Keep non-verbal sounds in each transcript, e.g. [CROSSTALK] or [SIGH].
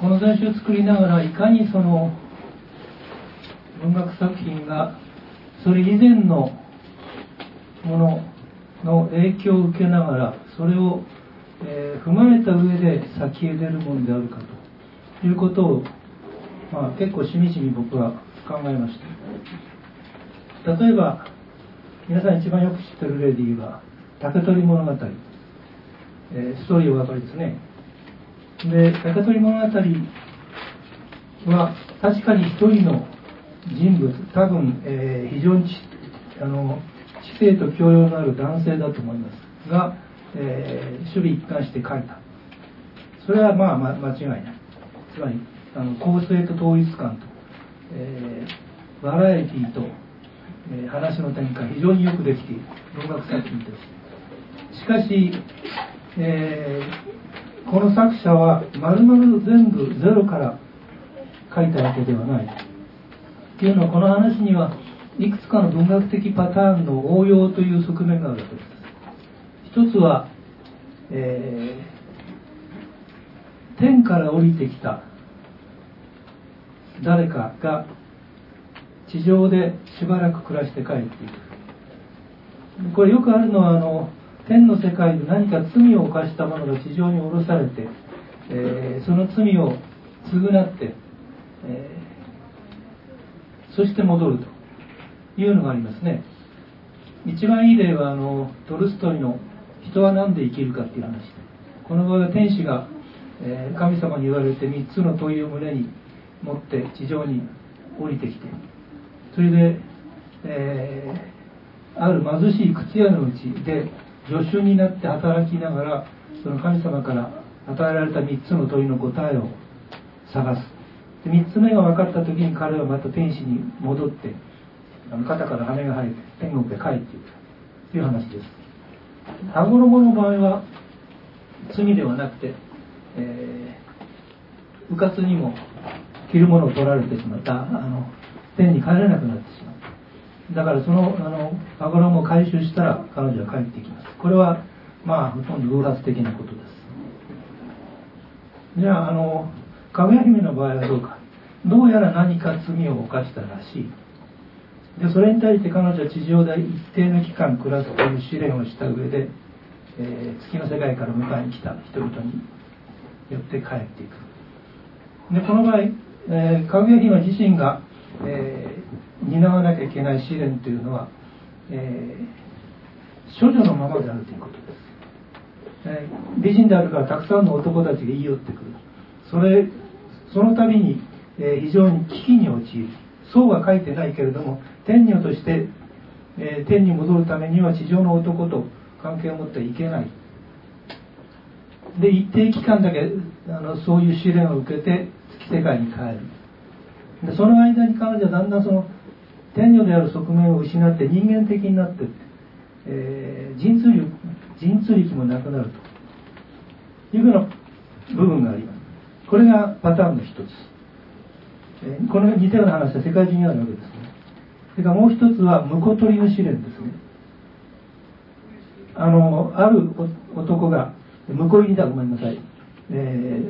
この雑誌を作りながらいかにその文学作品がそれ以前のものの影響を受けながらそれを、えー、踏まえた上で先へ出るものであるかということを、まあ、結構しみじみ僕は考えました。例えば皆さん一番よく知ってるレディーは竹取物語、えー、ストーリーお分かりですね。で竹取物語は確かに一人の人物多分、えー、非常にあの知性と教養のある男性だと思いますが、えー、守備一貫して書いた。それはまあ、ま、間違いない。つまりあの構成と統一感と、えー、バラエティと、えー、話の展開非常によくできている。文学作品として。しかし、えー、この作者は丸々全部ゼロから書いたわけではない。っていうのはこの話にはいくつかの文学的パターンの応用という側面があるわけです。一つは、えー、天から降りてきた誰かが地上でしばらく暮らして帰っていく。これよくあるのはあの天の世界で何か罪を犯した者が地上に降ろされて、えー、その罪を償って、えー、そして戻るというのがありますね。一番いい例はあのトルストイの「人は何で生きるか」っていう話。この場合は天使が、えー、神様に言われて3つの問いを胸に持って地上に降りてきてそれで、えー、ある貧しい靴屋のうちで助手になって働きながらその神様から与えられた3つの問いの答えを探す。で3つ目が分かった時に彼はまた天使に戻ってあの肩から羽が生えて天国へ帰っていくという話です。羽衣の場合は罪ではなくて、えー、迂闊にも着るものを取られてしまった。あの天に帰れなくなってしまった。だからそのあの羽衣を回収したら彼女は帰ってきます。これはまあほとんど偶発的なことです。じゃああのかぐや姫の場合はどうか。どうやら何か罪を犯したらしい。でそれに対して彼女は地上で一定の期間暮らすという試練をした上で、えー、月の世界から迎えに来た人々によって帰っていく。でこの場合、えー、かぐや姫自身が、えー、担わなきゃいけない試練というのは、えー、処女のままであるということです、えー、美人であるからたくさんの男たちが言い寄ってくるそれその度に、えー、非常に危機に陥るそうは書いてないけれども天女として、えー、天に戻るためには地上の男と関係を持ってはいけない。で一定期間だけあのそういう試練を受けて月世界に帰る。でその間に彼女はだんだんその天女である側面を失って人間的になってえー、神通力神通力もなくなるというような部分があります。これがパターンの一つ。この似たような話は世界中にあるわけですね。それからもう一つは婿取りの試練ですね。あのある男が婿入りだごめんなさい、え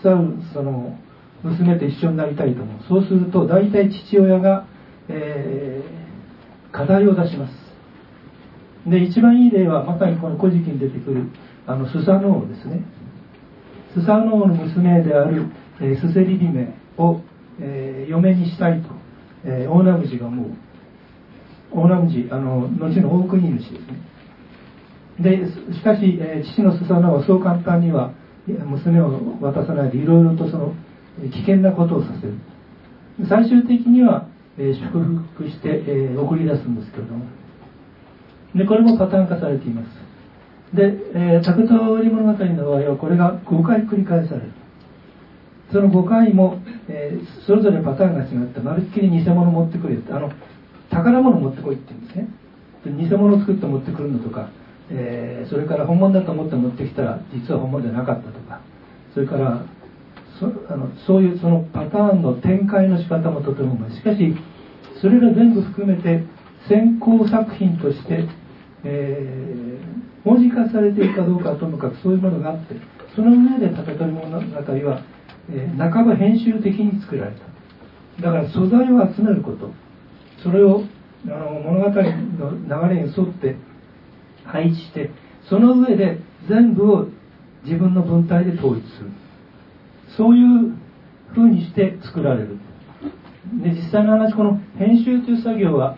ー、サウその娘と一緒になりたいと思う。そうすると大体父親が、えー、課題を出します。で一番いい例はまさにこの「古事記」に出てくるあのスサノオですね。スサノオの娘である、えー、スセリリメをえー、嫁にしたいと、えー、大名氏が思う。大名氏あの後の大国主ですね。でしかし、えー、父のスサノオはそう簡単には娘を渡さないでいろいろとその危険なことをさせる。最終的には、えー、祝福して、えー、送り出すんですけれども。でこれもパターン化されています。で、えー、竹取物語の場合はこれが5回繰り返される。その5回も、えー、それぞれパターンが違ってまるっきり偽物持ってくるあの宝物持ってこいって言うんですね。偽物を作って持ってくるのとか、えー、それから本物だと思って持ってきたら実は本物じゃなかったとか。それからそあのそういうそのパターンの展開の仕方もとてもうまい。しかしそれら全部含めて先行作品として、えー、文字化されているかどうかはともかくそういうものがあってその上で戦い物語はえー、半ば編集的に作られた。だから素材を集めること。それをあの物語の流れに沿って配置してその上で全部を自分の文体で統一する。そういう風にして作られる。で実際の話この編集という作業は、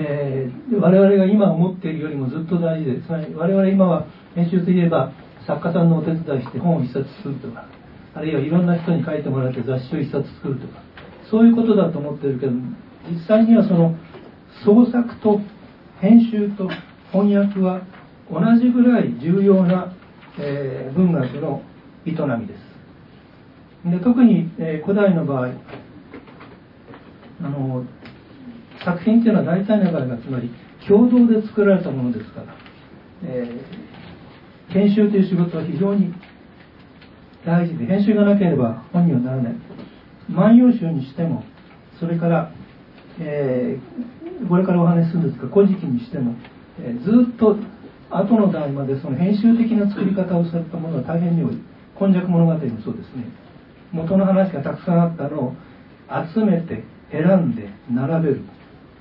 えー、我々が今思っているよりもずっと大事でつまり我々今は編集といえば作家さんのお手伝いして本を一冊作るとかあるいはいろんな人に書いてもらって雑誌を一冊作るとかそういうことだと思ってるけど実際にはその創作と編集と翻訳は同じぐらい重要な、えー、文学の営みです。で特に、えー、古代の場合あの作品っていうのは大体の場合がつまり共同で作られたものですから、えー、編集という仕事は非常に大事で編集がなければ本にはならない。万葉集にしてもそれから、えー、これからお話しするんですが「古事記」にしても、えー、ずっと後の代までその編集的な作り方をされたものが大変に多い「今昔物語」もそうですね。元の話がたくさんあったのを集めて選んで並べる。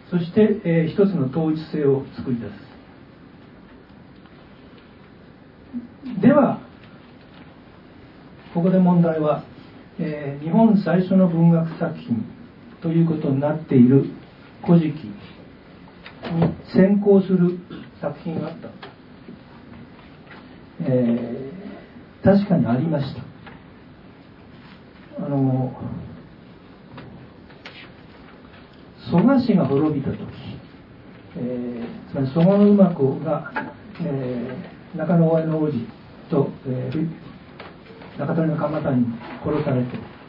そして、えー、一つの統一性を作り出す。ではここで問題はえー、日本最初の文学作品ということになっている「古事記」に先行する作品があった、えー、確かにありました。あの蘇我氏が滅びた時、えー、つまり蘇我馬子が、えー、中野大江の王子と、えー、中谷の蒲田に殺されて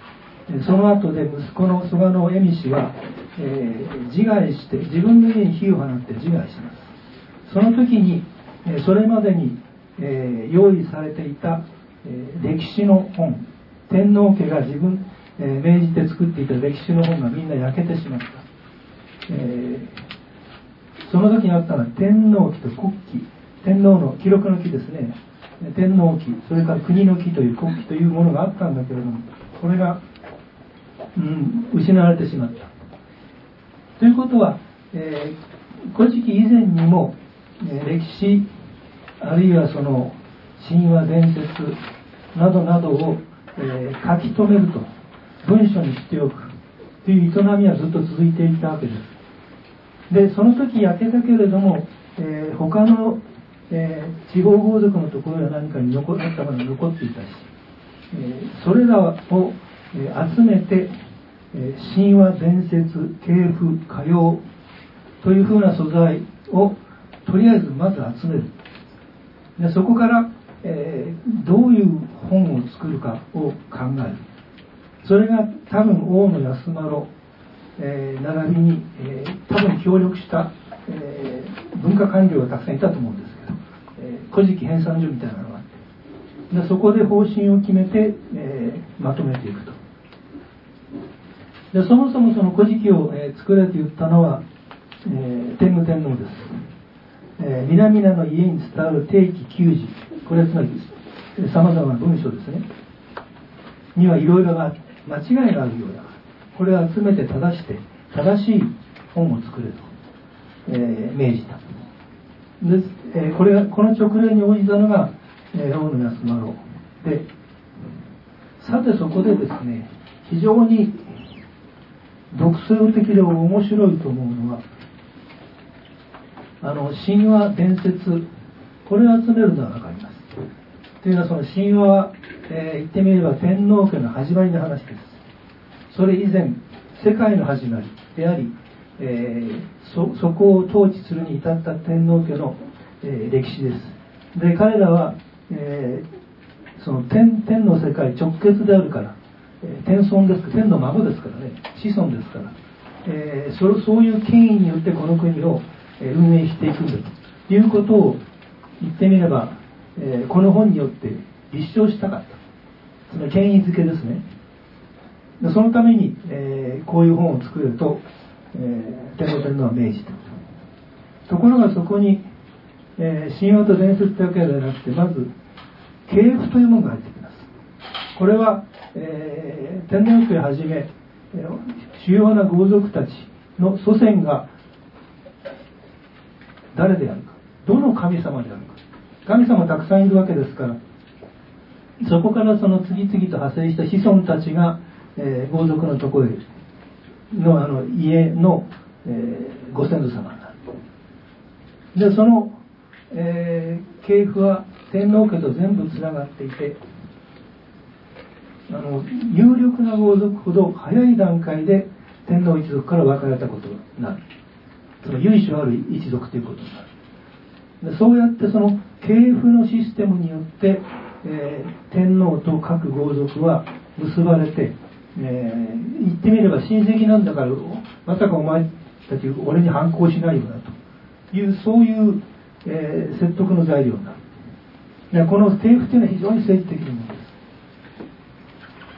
その後で息子の蘇我の恵美氏は、えー、自害して自分の家に火を放って自害します。その時に、え、それまでに、えー、用意されていた、え歴史の本天皇家が自分、え命じて作っていた歴史の本がみんな焼けてしまった、えその時にあったのは天皇記と国旗。天皇の記録の木ですね。天皇記それから国の木という国旗というものがあったんだけれどもこれが、うん、失われてしまった。ということは、えー、古事記以前にも、えー、歴史あるいはその神話伝説などなどを、えー、書き留めると文書にしておくという営みはずっと続いていたわけです。でその時焼けたけれども、えー、他のえー、地方豪族のところや何かに残ったものが残っていたし、えー、それらを、え、集めて、え神話伝説系譜歌謡というふうな素材をとりあえずまず集める。でそこから、えどういう本を作るかを考える。それが多分大野安丸、え並びに、え多分協力した、え文化官僚がたくさんいたと思うんですけどえ古事記編纂所みたいなのがあってでそこで方針を決めて、えー、まとめていくと。でそもそもその古事記を、えー、作れと言ったのは、えー、天狗天皇です、えー、南々の家に伝わる定期給事これはつまりさまざまな文章ですね。にはいろいろな間違いがあるようだ。これを集めて正して正しい本を作れと、えー、命じた。で、えー、これがこの直令に応じたのが、えー、大野安丸でさてそこでですね非常に独創的で面白いと思うのはあの神話伝説これを集めるのは分かります。というのはその神話は、えー、言ってみれば天皇家の始まりの話です。それ以前世界の始まりでありえー、そこを統治するに至った天皇家の、えー、歴史です。で彼らは、えー、その天天の世界直結であるから、え天孫です天の孫ですからね子孫ですから、えそそういう権威によってこの国を運営していくんだということを言ってみれば、えこの本によって立証したかった。つまり権威づけですね。そのために、えこういう本を作るとえー、天皇天皇は命じたところがそこに、えー、神話と伝説だけではなくてまず系譜というものが入ってきます。これは、えー、天皇家をはじめ主要な豪族たちの祖先が誰であるかどの神様であるか。神様たくさんいるわけですからそこからその次々と派生した子孫たちが、えー、豪族のところへのあの家の、えー、ご先祖様になる。でその、えー、系譜は天皇家と全部つながっていてあの有力な豪族ほど早い段階で天皇一族から分かれたことになる。その由緒ある一族ということになる。でそうやってその系譜のシステムによって、えー、天皇と各豪族は結ばれて、えー、言ってみれば親戚なんだからまさかお前たち俺に反抗しないよなと。いうそういう、えー、説得の材料になる。この系譜というのは非常に政治的なもので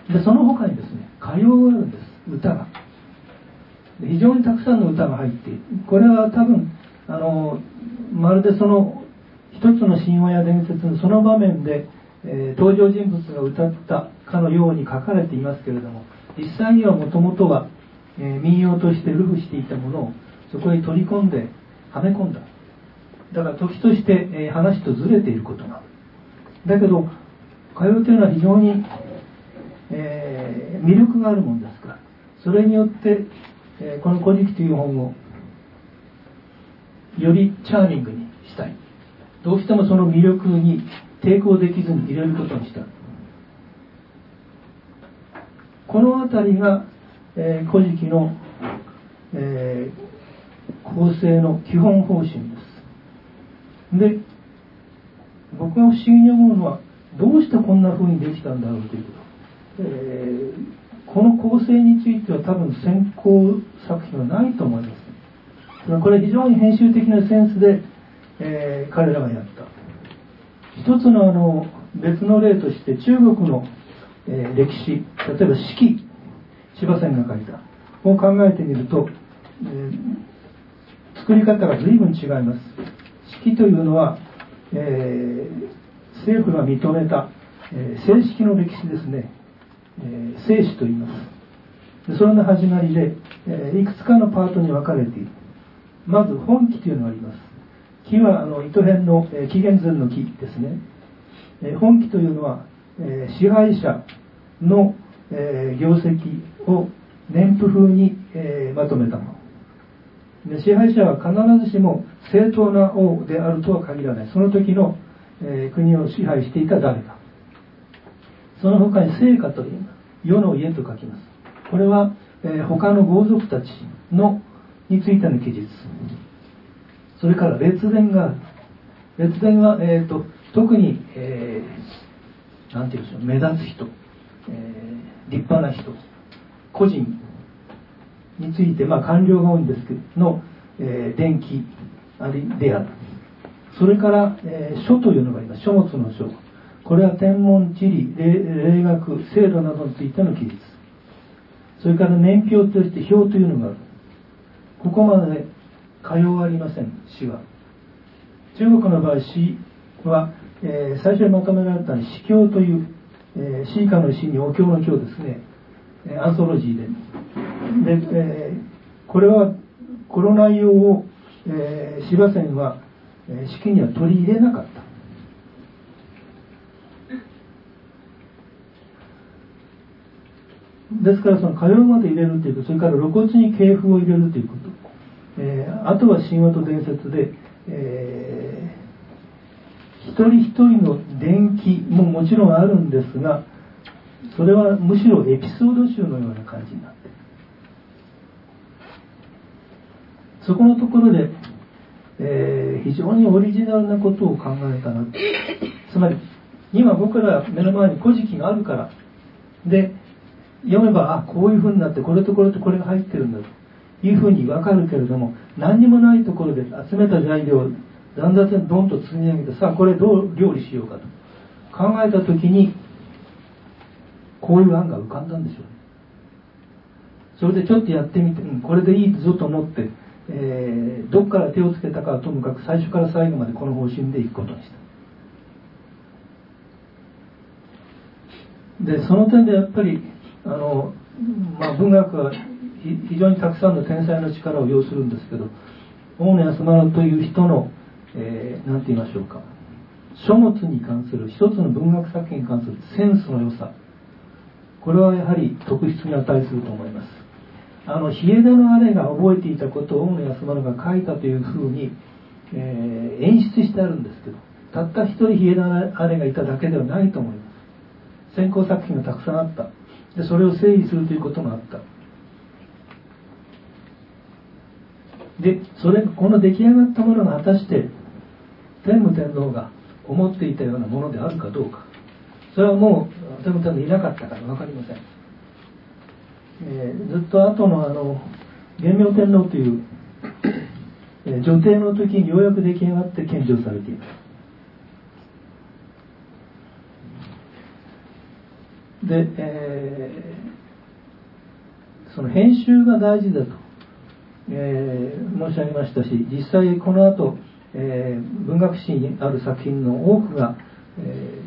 す。でその他にですね歌謡があるんです。歌が。非常にたくさんの歌が入っている。これは多分あのまるでその一つの神話や伝説のその場面で、えー、登場人物が歌ったかのように書かれていますけれども実際にはもともとは、えー、民謡として流布していたものをそこへ取り込んではめ込んだ。だから時として、えー、話とずれていることが。だけど歌謡というのは非常に、え魅力があるものですからそれによってえこの「古事記」という本をよりチャーミングにしたい。どうしてもその魅力に抵抗できずに入れることにした。この辺りが「えー、古事記」の、えー、構成の基本方針です。で僕が不思議に思うのはどうしてこんな風にできたんだろうということ、えーこの構成については多分先行作品はないと思います。これは非常に編集的なセンスで、えー、彼らがやっ一つのあの別の例として中国の、えー、歴史例えば四季千葉線が書いた。を考えてみると、えー、作り方が随分違います。四季というのは、えー、政府が認めた、え正式の歴史ですね。えー、聖史と言います。それの始まりで、え、いくつかのパートに分かれている。まず本記というのがあります。木はあの糸編の、え、紀元前の木ですね、え、本記というのは、え、支配者の、え、業績を年譜風に、え、まとめたもの。で支配者は必ずしも正当な王であるとは限らない。その時の、え、国を支配していた誰か。その他に聖歌という世の家と書きます。これは、え、他の豪族たちのについての記述。それから列伝がある。列伝は、えーと、特に、えー、なんていうんでしょう目立つ人、えー、立派な人個人について、まあ、官僚が多いんですけどの、えー、伝記ありであるそれから、えー、書というのがあります。書物の書。これは天文地理霊学制度などについての記述。それから年表として表というのがある。ここまで通わりません。詩は。中国の場合詩は、えー、最初にまとめられたのは詩経という、えー、詩歌の詩にお経の経ですね。アンソロジーで。で、えー、これはこの内容を、えー、芝線は、えー、式には取り入れなかった。ですからその歌謡まで入れるということそれから露骨に系譜を入れるということ、あとは神話と伝説で、えー、一人一人の伝記ももちろんあるんですがそれはむしろエピソード集のような感じになってそこのところで、えー、非常にオリジナルなことを考えたなつまり今僕ら目の前に古事記があるから。で読めばあこういうふうになってこれとこれとこれが入ってるんだと。いうふうに分かるけれども何にもないところで集めた材料をだんだんどんと積み上げてさあこれどう料理しようかと。考えた時にこういう案が浮かんだんでしょうそれでちょっとやってみて、うん、これでいいぞと思って、えー、どっから手をつけたかはともかく最初から最後までこの方針でいくことにした。でその点でやっぱりあの、まあ、文学は非常にたくさんの天才の力を要するんですけど大野安丸という人の何、えー、て言いましょうか。書物に関する一つの文学作品に関するセンスの良さ。これはやはり特筆に値すると思います。あの比枝の姉が覚えていたことを大野安丸が書いたというふうに、えー、演出してあるんですけどたった一人比枝の姉がいただけではないと思います。先行作品がたくさんあった。でそれを整理するということもあった。でそれこの出来上がったものが果たして天武天皇が思っていたようなものであるかどうか。それはもう天武天皇いなかったから分かりません、えー、ずっと後のあの元明天皇という、えー、女帝の時にようやく出来上がって献上されていますで、えー、その編集が大事だと。えー、申し上げましたし実際この後、えー、文学史にある作品の多くが、え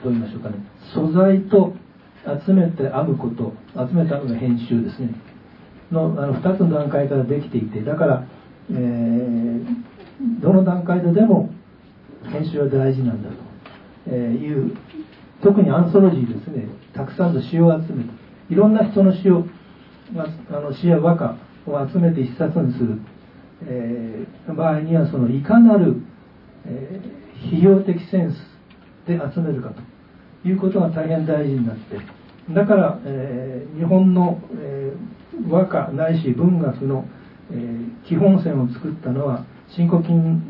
ー、どう言いましょうかね素材と集めて編むこと集めて編む編集ですねのあの2つの段階からできていてだから、えー、どの段階ででも編集は大事なんだという特にアンソロジーですねたくさんの詩を集めていろんな人の詩をあの詩や和歌を集めて一冊にする、えー、場合にはそのいかなる、えー、費用的センスで集めるかということが大変大事になってだから、えー、日本の、えー、和歌ないし文学の、えー、基本線を作ったのは新古今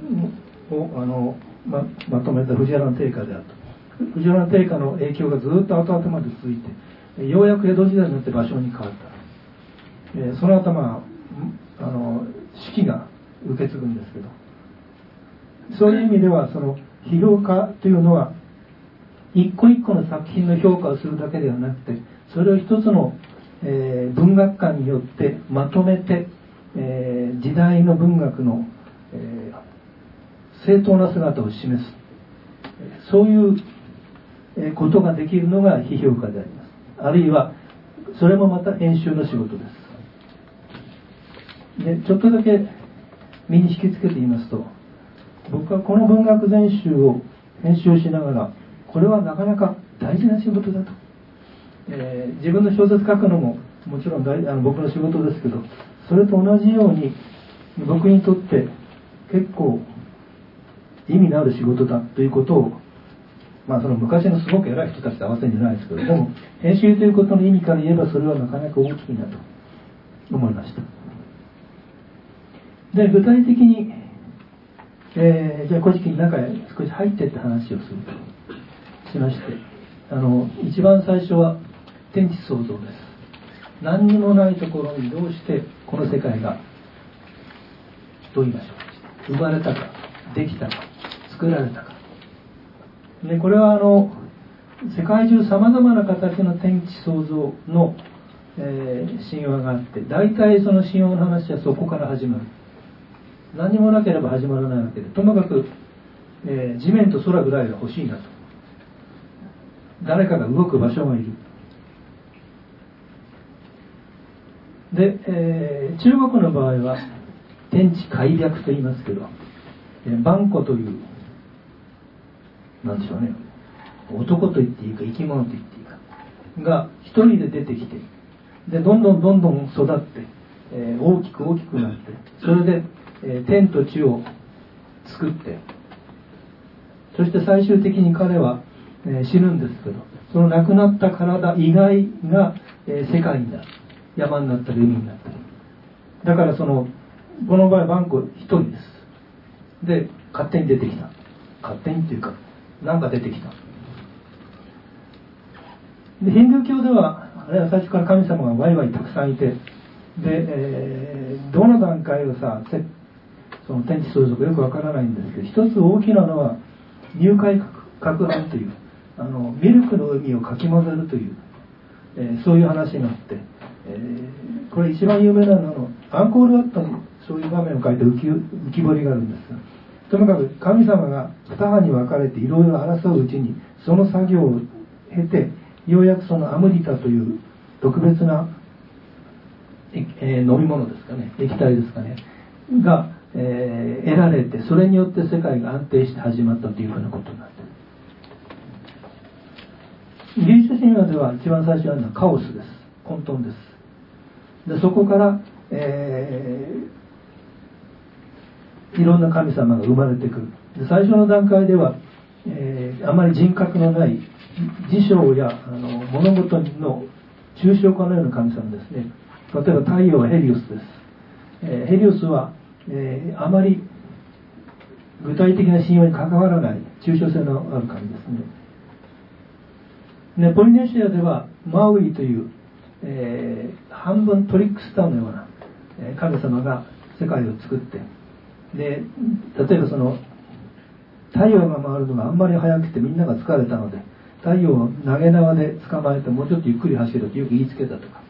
をあのままとめた藤原定家であると藤原定家の影響がずっと後々まで続いてようやく江戸時代になって場所に変わった。えその頭あの式が受け継ぐんですけど。そういう意味ではその批評家というのは一個一個の作品の評価をするだけではなくてそれを一つの、えー、文学館によってまとめて、えー、時代の文学の、えー、正当な姿を示す。そういうことができるのが批評家であります。あるいはそれもまた編集の仕事です。でちょっとだけ身に引きつけて言いますと僕はこの文学全集を編集しながらこれはなかなか大事な仕事だと、えー、自分の小説書くのももちろん大あの僕の仕事ですけどそれと同じように僕にとって結構意味のある仕事だということをまあその昔のすごく偉い人たちと合わせるんじゃないですけどでも編集ということの意味から言えばそれはなかなか大きいなと思いました。で具体的に、えー、じゃあ古事記の中へ少し入ってって話をすると。しましてあの一番最初は天地創造です。何にもないところにどうしてこの世界がどう言いましょう。生まれたかできたか作られたか。でこれはあの世界中さまざまな形の天地創造の、えー、神話があって大体その神話の話はそこから始まる。何もなければ始まらないわけでともかく、えー、地面と空ぐらいが欲しいなと。誰かが動く場所がいる。で、えー、中国の場合は天地開闢と言いますけど、えー、万古というなんでしょうね男と言っていいか生き物と言っていいかが一人で出てきてでどんどんどんどん育って、えー、大きく大きくなってそれでえ天と地を作ってそして最終的に彼は、え死ぬんですけどその亡くなった体以外が、え世界になる。山になったり海になったり。だからそのこの場合バンコ一人です。で勝手に出てきた。勝手にっていうか何か出てきた。でヒンドゥー教ではあれは最初から神様がワイワイたくさんいてで、えー、どの段階をさその天地相続よくわからないんですけど一つ大きなのは入会攪拌というあのミルクの海をかき混ぜるという、えー、そういう話があって、えー、これ一番有名なのはアンコールワットにそういう場面を書いて浮き浮き彫りがあるんですがともかく神様が二派に分かれていろいろ争ううちにその作業を経てようやくそのアムリタという特別な、えー、飲み物ですかね液体ですかねが、えー、得られてそれによって世界が安定して始まったというふうなことになっている。ギリシャ神話では一番最初にあるのはカオスです。混沌です。でそこから、えー、いろんな神様が生まれてくる。で最初の段階では、えー、あまり人格のない事象やあの物事の抽象化のような神様ですね。例えば太陽はヘリオスです、え、ヘリオスは、えー、あまり具体的な信用に関わらない抽象性のある神ですね。ねポリネシアではマウイという、えー、半分トリックスターのような神様が世界を作ってで例えばその太陽が回るのがあんまり速くてみんなが疲れたので太陽を投げ縄で捕まえてもうちょっとゆっくり走るとよく言いつけたとか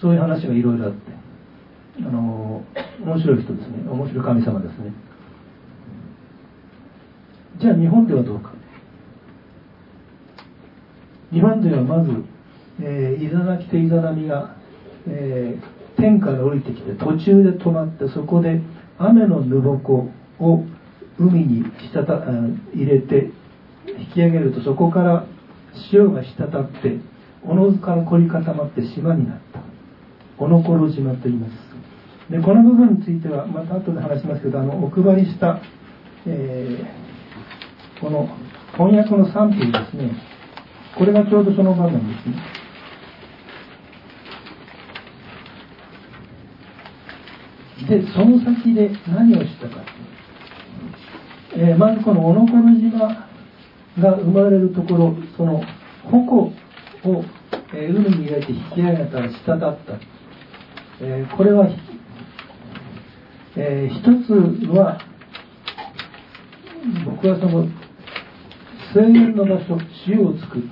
そういう話がいろいろあって。あの面白い人ですね。面白い神様ですね。じゃあ日本ではどうか。日本ではまず、えー、イザナキとイザナミが、えー、天から降りてきて途中で止まってそこで雨のぬぼこを海にしたた入れて引き上げるとそこから潮が滴っておのずから凝り固まって島になった。おのころ島と言います。でこの部分についてはまた後で話しますけどあのお配りした、えー、この翻訳の賛否ですねこれがちょうどその場面ですね。でその先で何をしたか、えー、まずこのおのころ島が生まれるところその矛を、え海に入れて引き上げたら滴った、えこれは、えー、一つは僕はその声援の場所塩を作る。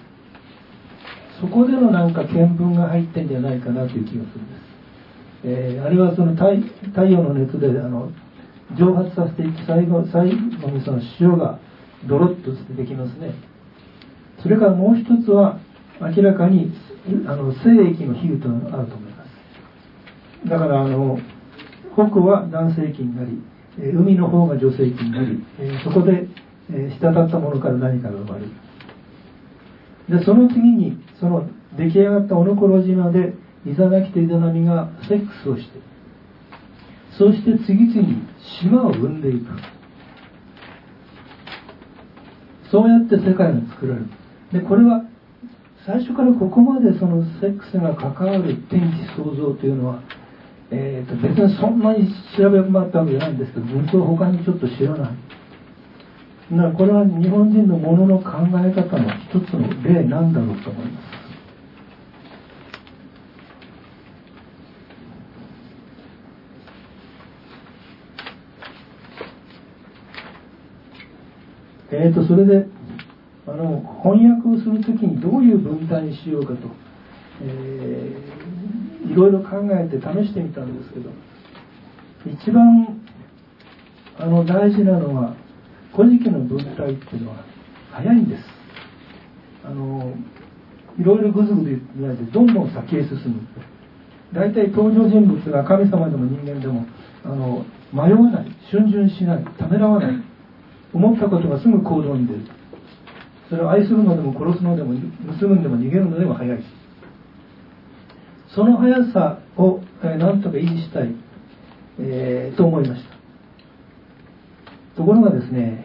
そこでのなんか見聞が入ってんじゃないかなという気がするんです、えー、あるいはその太太陽の熱であの蒸発させていく最後最後にその塩がドロッとしてできますね。それからもう一つは明らかにあの精液の比喩というのがあると思います。だからあの北は男性器になり海の方が女性器になりそこで滴ったものから何かが生まれる。でその次にその出来上がったおのころ島でイザナキとイザナミがセックスをしてそして次々に島を生んでいく。そうやって世界が作られる。でこれは最初からここまでそのセックスが関わる天地創造というのは、えー、と別にそんなに調べ回ったわけじゃないんですけど僕は他にちょっと知らない。だからこれは日本人のものの考え方の一つの例なんだろうと思います。えーと、それであの翻訳をする時にどういう文体にしようかと、えー、いろいろ考えて試してみたんですけど一番あの大事なのは「古事記」の文体っていうのは早いんです。あのいろいろぐずぐず言ってないでどんどん先へ進む大体登場人物が神様でも人間でもあの迷わない逡巡しないためらわない思ったことがすぐ行動に出る。それを愛するのでも殺すのでも盗むんでも逃げるのでも早いその速さを、え、なんとか維持したい、えー、と思いました。ところがですね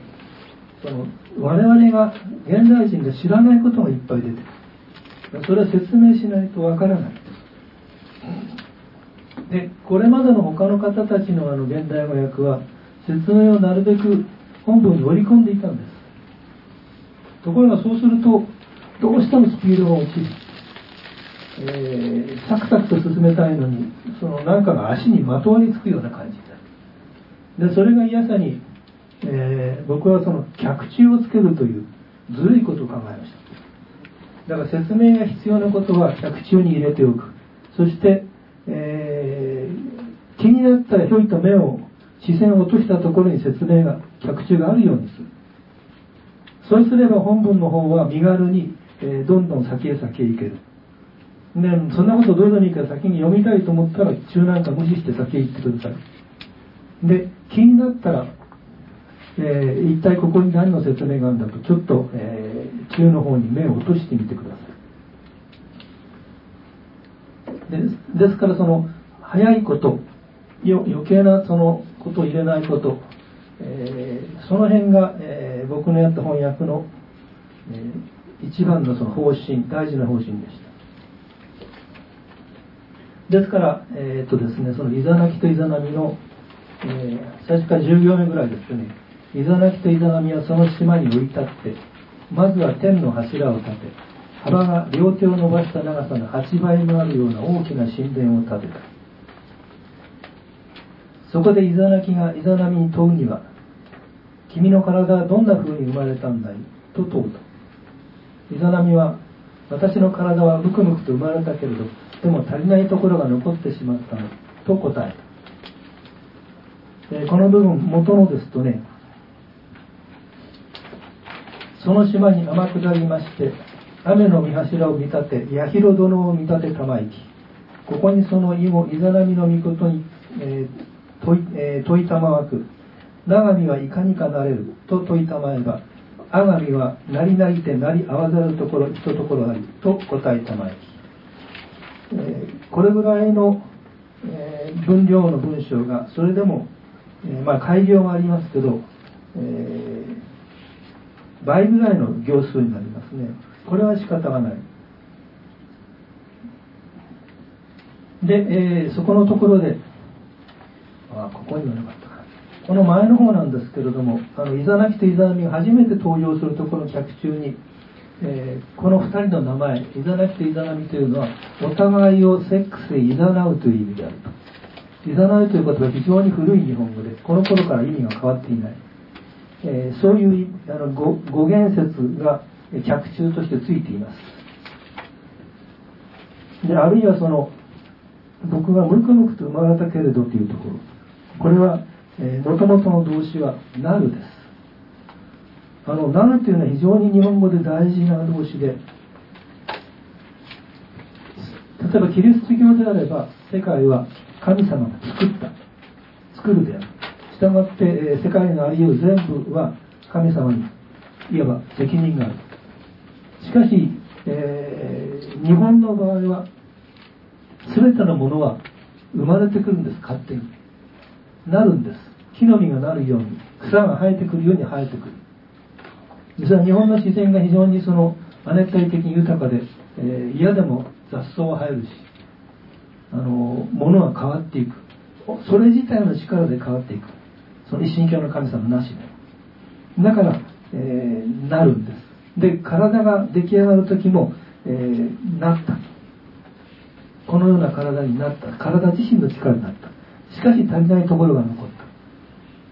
その我々が現代人が知らないことがいっぱい出てる。それは説明しないとわからない。でこれまでの他の方たちのあの現代語訳は説明をなるべく本文に織り込んでいたんです。ところがそうするとどうしてもスピードが落ちる、えー、サクサクと進めたいのにその何かが足にまとわりつくような感じになる。でそれが嫌さに、えー、僕はその脚注をつけるというずるいことを考えました。だから説明が必要なことは脚注に入れておく。そして、えー、気になったらひょいと目を視線を落としたところに説明が脚注があるようにする。そうすれば本文の方は身軽にえー、どんどん先へ先へ行ける。でそんなことどうでもいいから先に読みたいと思ったら中なんか無視して先へ行ってください。で気になったら、えー、一体ここに何の説明があるんだとちょっと、えー、中の方に目を落としてみてください。でですからその早いことよ余計なそのことを入れないこと、えー、その辺が、えー、僕のやった翻訳の、えー、一番のその方針大事な方針でした。ですから、えー、っとですね、そのイザナキとイザナミの、えー、最初から10行目ぐらいですね。イザナキとイザナミはその島に降り立ってまずは天の柱を立て幅が両手を伸ばした長さの8倍もあるような大きな神殿を建てた。そこでイザナキがイザナミに問うには君の体はどんな風に生まれたんだい？と問うと。イザナミは私の体はムクムクと生まれたけれどでも足りないところが残ってしまったのと答えた。この部分元のですとねその島に天下りまして雨の御柱を見立て八尋殿を見立てたまいき。ここにその以後イザナミの御事に、えー問い,、えー、問いたまわく長見はいかにかなれると問いたまえば阿神はなりなりてなり合わざるところひとところありと答えたまえき、えー、これぐらいの、えー、分量の文章がそれでも、えー、まあ改行がありますけど、え、倍ぐらいの行数になりますね。これは仕方がない。で、え、そこのところであここにはなかったか。この前の方なんですけれどもあのイザナキとイザナミが初めて登場するところの客中に、えー、この2人の名前イザナキとイザナミというのはお互いをセックスでいざなうという意味であると。いざなうということは非常に古い日本語でこの頃から意味が変わっていない、えー、そういうあの語語源説が客中としてついています。であるいはその僕がムクムクと生まれたけれどというところ。これはもともとの動詞はなるです。あのなるというのは非常に日本語で大事な動詞で例えばキリスト教であれば世界は神様が作った。作るである。したがって、え世界のありよう全部は神様にいわば責任がある。しかし、えー、日本の場合は全てのものは生まれてくるんです。勝手に。なるんです。木の実がなるように。草が生えてくるように生えてくる。実は日本の自然が非常にその亜熱帯的に豊かで、えー、嫌でも雑草は生えるしあの物が変わっていく。それ自体の力で変わっていく。その一神教の神様なしで。だから、えー、なるんです。で体が出来上がる時も、えー、なった。このような体になった。体自身の力になった。しかし足りないところが残っ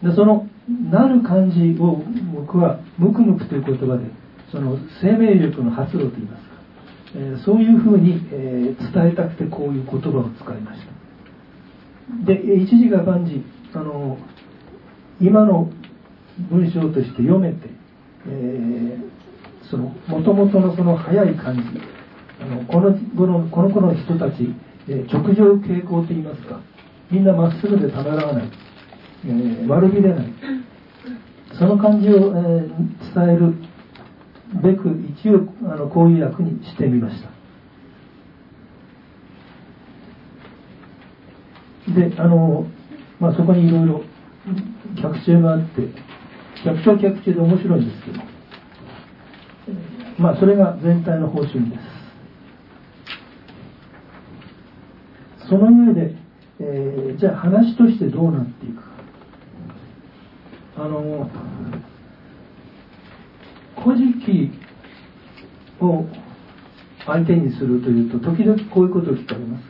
た。でそのなる感じを僕はムクムクという言葉でその生命力の発露といいますか、えー、そういうふうに、えー、伝えたくてこういう言葉を使いました。で一時が万事あの今の文章として読めて、えー、その元々のその早い感じあのこののこの頃の人たち、えー、直上傾向といいますかみんなまっすぐでためらない、えー、悪びれない。その感じを、えー、伝えるべく一応あのこういう役にしてみました。であの、まあ、そこにいろいろ客中があって客長客中で面白いんですけどまあそれが全体の方針です。その上でえー、じゃあ話としてどうなっていくあの古事記を相手にするというと時々こういうことを聞かれます。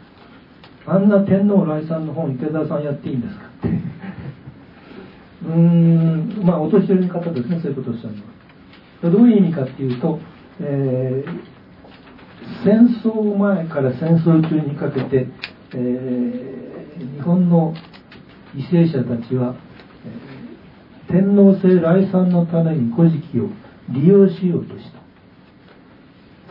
あんな天皇来さんの本池澤さんやっていいんですかって。[LAUGHS] うーんまあお年寄りの方ですねそういうことをおっしゃるのは。どういう意味かっていうと、えー、戦争前から戦争中にかけて、えー日本の為政者たちは天皇制来産のために古事記を利用しようとした。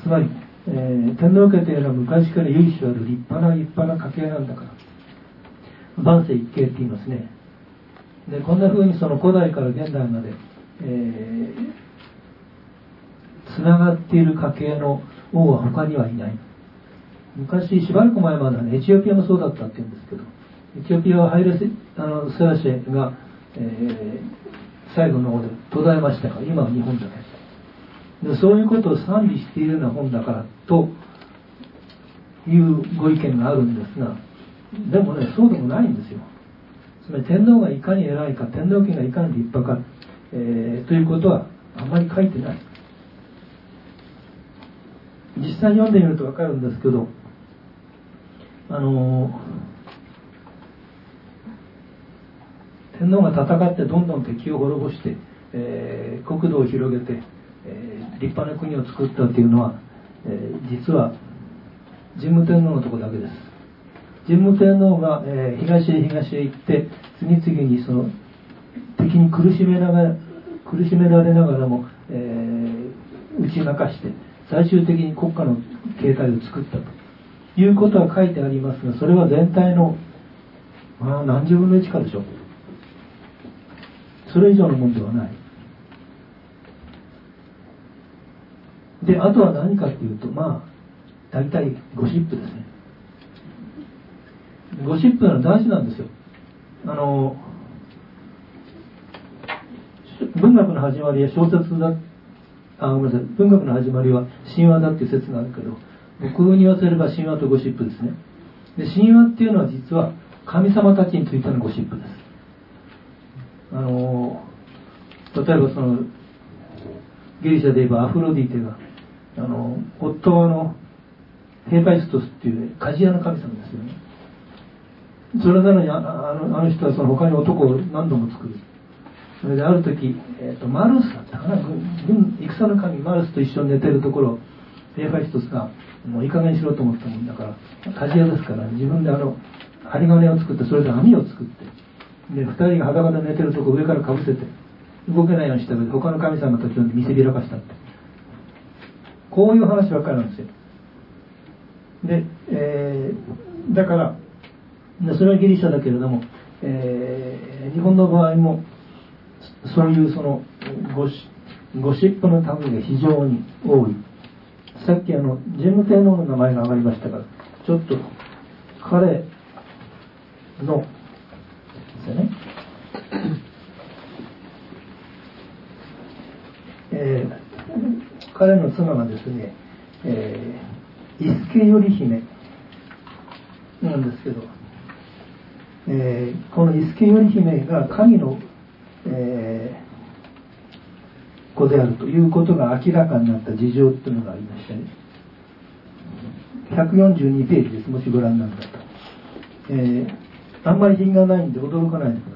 つまり、えー、天皇家というのは昔から由緒ある立派な立派な家系なんだから。万世一系って言いますね。でこんな風にその古代から現代まで、えー、つながっている家系の王は他にはいない。昔しばらく前までは、ね、エチオピアもそうだったって言うんですけどエチオピアはハイレスあのセラシェが、えー、最後の方で途絶えましたから今は日本だけ。でそういうことを賛美しているような本だからというご意見があるんですがでもねそうでもないんですよ。つまり天皇がいかに偉いか天皇家がいかに立派か、えー、ということはあんまり書いてない。実際に読んでみると分かるんですけどあの天皇が戦ってどんどん敵を滅ぼして、えー、国土を広げて、えー、立派な国を作ったっていうのは、えー、実は神武天皇のとこだけです。神武天皇が、え東へ東へ行って次々にその敵に苦しめながら苦しめられながらも、え打ち負かして最終的に国家の形態を作ったということは書いてありますがそれは全体の、まあ、何十分の1かでしょう。それ以上のもんではない。であとは何かっていうとまあ大体ゴシップですね。ゴシップは大事なんですよ。あの文学の始まりは小説だあごめんなさい。文学の始まりは神話だっていう説があるけど僕に言わせれば神話とゴシップですね。で神話っていうのは実は神様たちについてのゴシップです。あの例えばそのギリシャで言えばアフロディテがあの夫はあのヘーパイストスっていう、鍛冶屋の神様ですよね。それなのにあのあの人はその他に男を何度も作る。それである時、えーと、マルスだったかな。軍戦の神マルスと一緒に寝てるところヘーファイストスがもういい加減にしろと思ったもんだから鍛冶屋ですから自分であの針金を作ってそれで網を作ってで2人が裸で寝てるとこ上からかぶせて動けないようにした上で他の神様たちを見せびらかしたって。こういう話ばっかりなんですよ。で、えー、だからそれはギリシャだけれども、えー、日本の場合もそういうそのゴシゴシップの類が非常に多い。さっきあの神武天皇の名前が挙がりましたからちょっと彼のですよねえー、彼の妻がですね、えー、伊助頼姫なんですけど、えー、この伊助頼姫が神の、えー、子であるということが明らかになった事情っていうのがありましてね。142ページです。もしご覧になったと、えーあんまり品がないんで驚かないでください、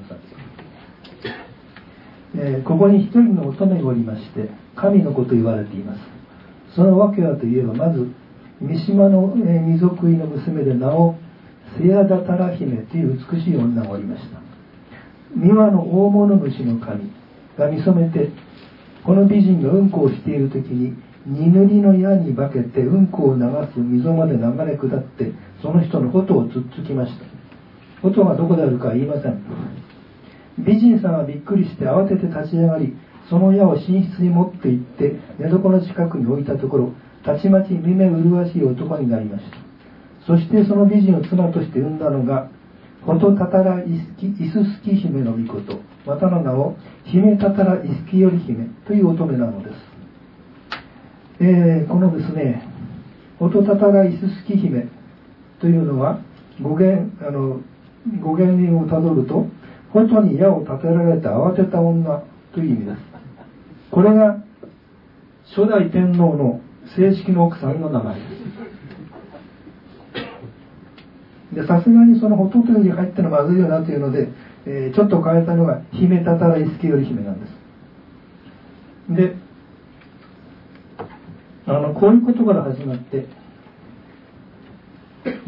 えー、ここに一人の乙女がおりまして神の子と言われています。その訳はといえばまず三島の、えー、水食いの娘で名をセヤダタラ姫という美しい女がおりました。三輪の大物主の神が見初めてこの美人がうんこをしている時に二塗りの矢に化けてうんこを流す溝まで流れ下ってその人のことをつっつきました。音がどこであるかは言いません。美人さんはびっくりして慌てて立ち上がりその矢を寝室に持って行って寝床の近くに置いたところたちまち見目麗しい男になりました。そしてその美人を妻として産んだのがホトタタライススキ姫の御事。またの名を姫タタライスキより姫という乙女なのです、えー、このですねホトタタライススキ姫というのは語源あの語源をたどると外に矢を立てられて慌てた女という意味です。これが初代天皇の正式の奥さんの名前です。でさすがにそのとに入ってのまずいよなというので、えー、ちょっと変えたのが姫たたらいすけより姫なんです。であのこういうことから始まって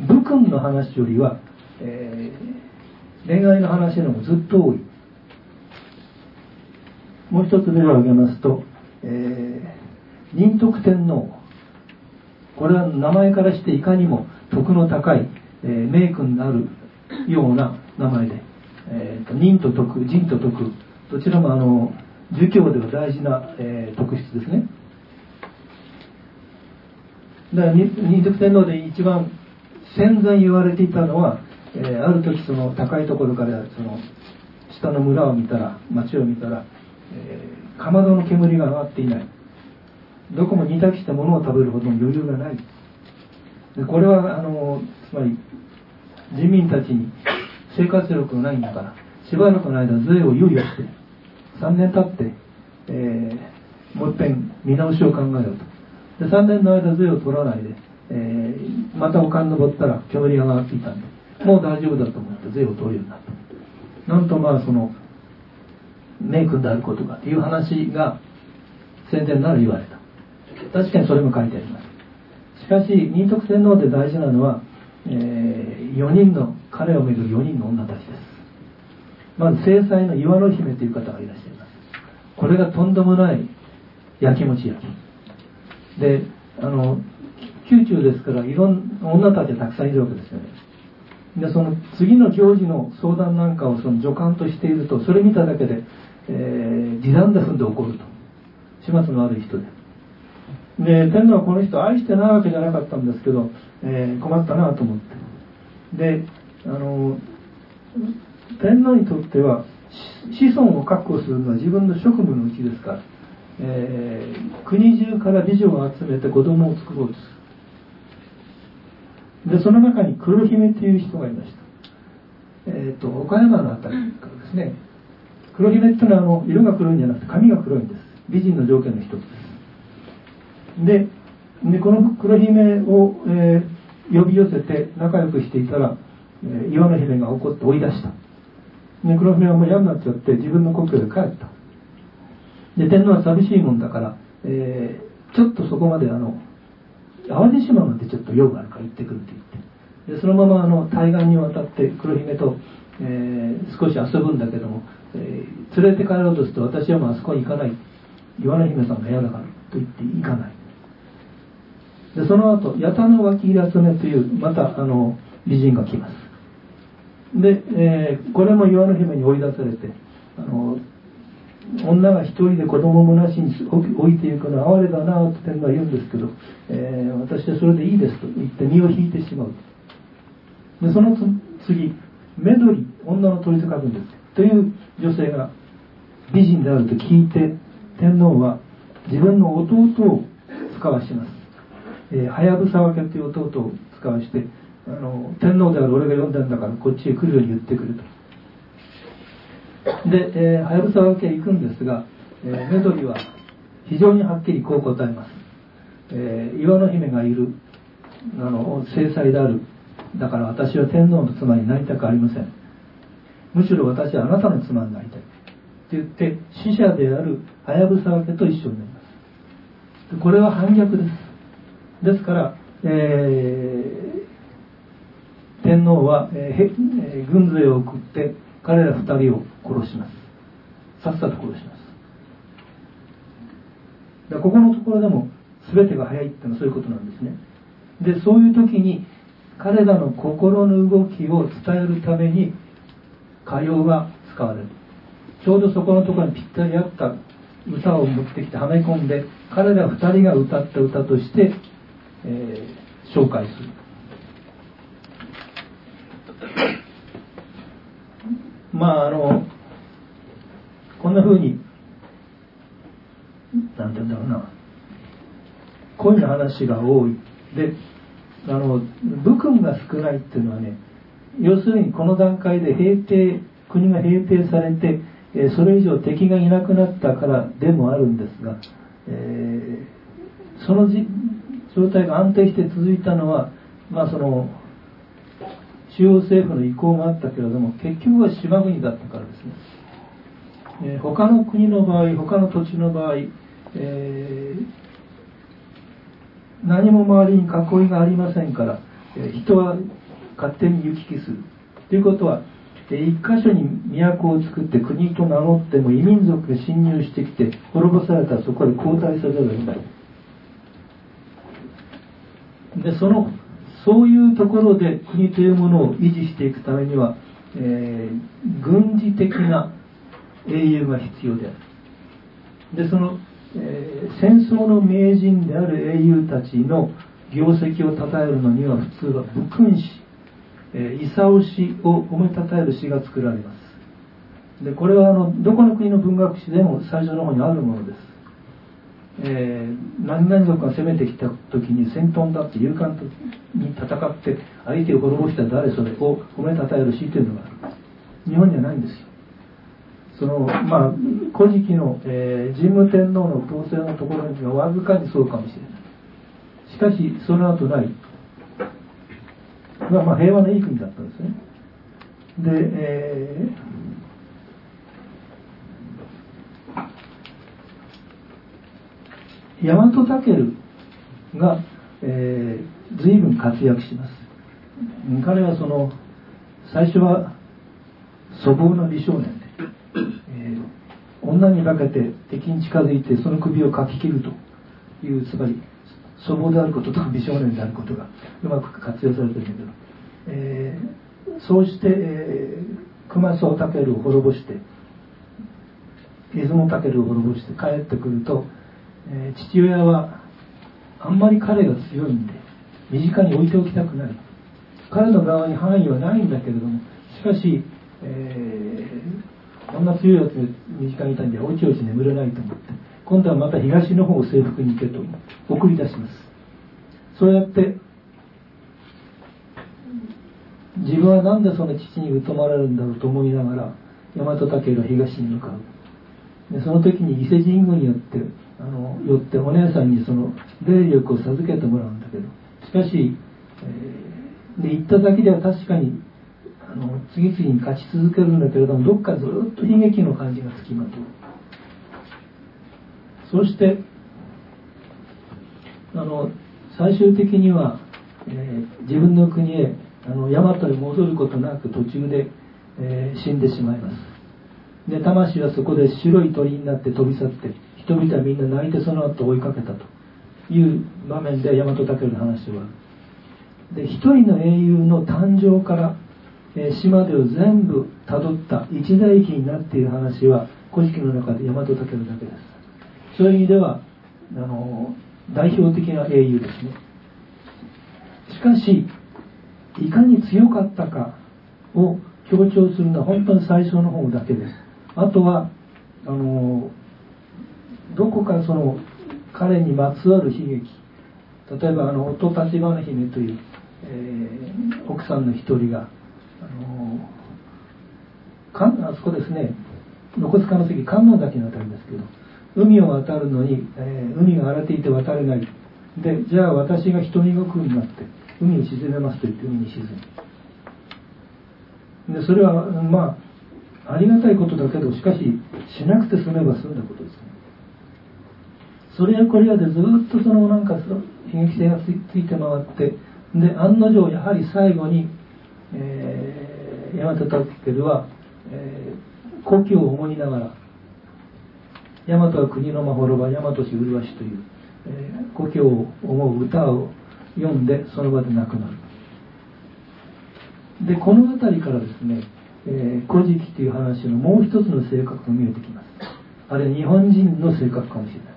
武君の話よりはえー、恋愛の話のもずっと多い。もう一つ例を挙げますと、えー、仁徳天皇。これは名前からしていかにも徳の高い、えー、名君になるような名前で、えーと、仁と徳仁と徳。どちらもあの儒教では大事な、えー、特質ですね。だから仁徳天皇で一番戦前言われていたのは、えー、ある時その高いところからその下の村を見たら町を見たら、えー、かまどの煙が上がっていない。どこも煮炊きしたものを食べるほどの余裕がない。でこれはあのつまり人民たちに生活力がないんだからしばらくの間税を猶予して3年経って、えー、もう一遍見直しを考えようと。で3年の間税を取らないで、えー、また丘に登ったら煙が上がっていたんでもう大丈夫だと思って税を取るようになった。なんとまあその名君であることかという話が戦前なら言われた。確かにそれも書いてあります。しかし仁徳天皇で大事なのは、えー、4人の彼をめぐる4人の女たちです。まず正妻の岩の姫という方がいらっしゃいます。これがとんでもない焼きもち焼き。であの宮中ですからいろんな女たちがたくさんいるわけですよね。でその次の行事の相談なんかをその助監としているとそれ見ただけで、えー、時短で踏んで怒ると。始末の悪い人で。で天皇はこの人愛してないわけじゃなかったんですけど、えー、困ったなと思って。であの天皇にとっては子孫を確保するのは自分の職務のうちですから、えー、国中から美女を集めて子供を作ろうとする。でその中に黒姫という人がいました、えーと、岡山の辺りからですね。黒姫っていうのはあの色が黒いんじゃなくて髪が黒いんです。美人の条件の一つです。ででこの黒姫を、えー、呼び寄せて仲良くしていたら、えー、岩の姫が怒って追い出した。で黒姫はもう嫌になっちゃって自分の故郷で帰った。で天皇は寂しいもんだから、えー、ちょっとそこまであの淡路島までちょっと用があるから行ってくるって言って。でそのままあの対岸に渡って黒姫と、えー、少し遊ぶんだけども、えー、連れて帰ろうとすると私はもうあそこに行かない。岩の姫さんが嫌だからと言って行かない。でその後八田の脇平常というまたあの美人が来ます。で、えー、これも岩の姫に追い出されてあの女が一人で子供もなしに置いていくのは哀れだなと天皇は言うんですけど、えー、私はそれでいいですと言って身を引いてしまう。でその次メドリ女の鳥と書くんです。という女性が美人であると聞いて天皇は自分の弟を使わします。はやぶさ分けという弟を使わしてあの天皇である俺が呼んだんだからこっちへ来るように言ってくると。でえはやぶさ分け行くんですが、えー、メドリは非常にはっきりこう答えます、えー、岩の姫がいるあの正妻であるだから私は天皇の妻になりたくありません。むしろ私はあなたの妻になりたい。って言って死者であるはやぶさ分けと一緒になります。これは反逆です。ですから、えー、天皇は、えー、軍勢を送って彼ら2人を殺します。さっさと殺します。ここのところでも全てが早いっていうのはそういうことなんですね。でそういう時に彼らの心の動きを伝えるために歌謡が使われる。ちょうどそこのところにぴったり合った歌を持ってきてはめ込んで彼ら2人が歌った歌としてえー、紹介する。まああのこんなふうになんて言うんだろうな。恋の話が多い。であの武君が少ないっていうのはね要するにこの段階で平定国が平定されてそれ以上敵がいなくなったからでもあるんですが、えー、そのじ状態が安定して続いたのは、まあ、その中央政府の意向があったけれども結局は島国だったからですね、えー、他の国の場合他の土地の場合、えー、何も周りに囲いがありませんから、えー、人は勝手に行き来する。ということは一箇所に都を作って国と名乗っても異民族が侵入してきて滅ぼされたらそこで交代せざるを得ない。でそのそういうところで国というものを維持していくためには、えー、軍事的な英雄が必要である。でその、えー、戦争の名人である英雄たちの業績を称えるのには普通は武君詩、えー、勲詩を思いたたえる詩が作られます。でこれはあのどこの国の文学史でも最初の方にあるものです。えー、何々族が攻めてきた時に戦闘だって勇敢に戦って相手を滅ぼした誰それを褒めたたえる詩というのがある日本にはないんですよ。そのまあ古事記の、えー、神武天皇の統制のところにはわずかにそうかもしれない。しかしその後ない。まあ、まあ平和ないい国だったんですね。で、えー大和武が、えー、随分活躍します。彼はその最初は粗暴な美少年で、えー、女に化けて敵に近づいてその首をかき切るというつまり粗暴であることと美少年であることがうまく活用されてるんだけど、えー、そうして、えー、熊荘武を滅ぼして出雲武を滅ぼして帰ってくるとえー、父親はあんまり彼が強いんで身近に置いておきたくない。彼の側に範囲はないんだけれどもしかし、えー、こんな強いやつ身近にいたんでおちおち眠れないと思って今度はまた東の方を征服に行けと送り出します。そうやって自分は何でその父に疎まれるんだろうと思いながら大和武が東に向かう。でその時に伊勢神宮によってあのよってお姉さんにその霊力を授けてもらうんだけど。しかし、えー、で行っただけでは確かにあの次々に勝ち続けるんだけれどもどっかずっと悲劇の感じがつきまとうそしてあの最終的には、えー、自分の国へあの大和に戻ることなく途中で、えー、死んでしまいます。で魂はそこで白い鳥になって飛び去って人々はみんな泣いてその後追いかけたという場面で大和武の話は。で一人の英雄の誕生から、えー、島でを全部たどった一代記になっている話は古事記の中で大和武だけです。そういう意味ではあの代表的な英雄ですね。しかしいかに強かったかを強調するのは本当に最初の方だけです。あとはあのどこかその彼にまつわる悲劇例えばあの夫立花姫という、えー、奥さんの一人があのあそこですね横須賀の関観音崎のあたりですけど海を渡るのに、えー、海が荒れていて渡れない。でじゃあ私が人に動くになって海に沈めますと言って海に沈む。でそれはまあありがたいことだけどしかししなくて済めば済んだことです。それやこれやでずっとそのなんか悲劇性がついて回ってで案の定やはり最後に、えー、大和武は、えー、故郷を思いながら大和は国のまほろば大和市麗しという、えー、故郷を思う歌を読んでその場で亡くなる。でこの辺りからですね「えー、古事記」という話のもう一つの性格が見えてきます。あれ日本人の性格かもしれない。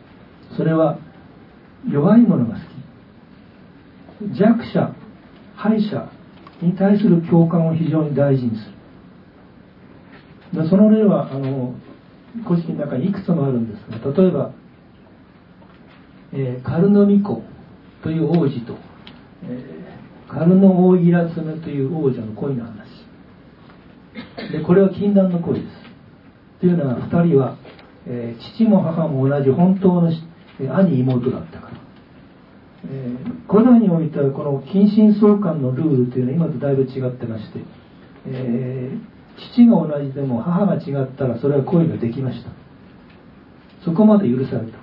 それは弱い者が好き。弱者敗者に対する共感を非常に大事にする。でその例はあの古式の中にいくつもあるんですが例えば、えー、カルノミコという王子と、えー、カルノオイギラツメという王女の恋の話。でこれは禁断の恋です。というのは2人は、えー、父も母も同じ本当の兄妹だったから、えー、古代においてはこの近親相関のルールというのは今とだいぶ違ってまして、えー、父が同じでも母が違ったらそれは恋ができました。そこまで許された。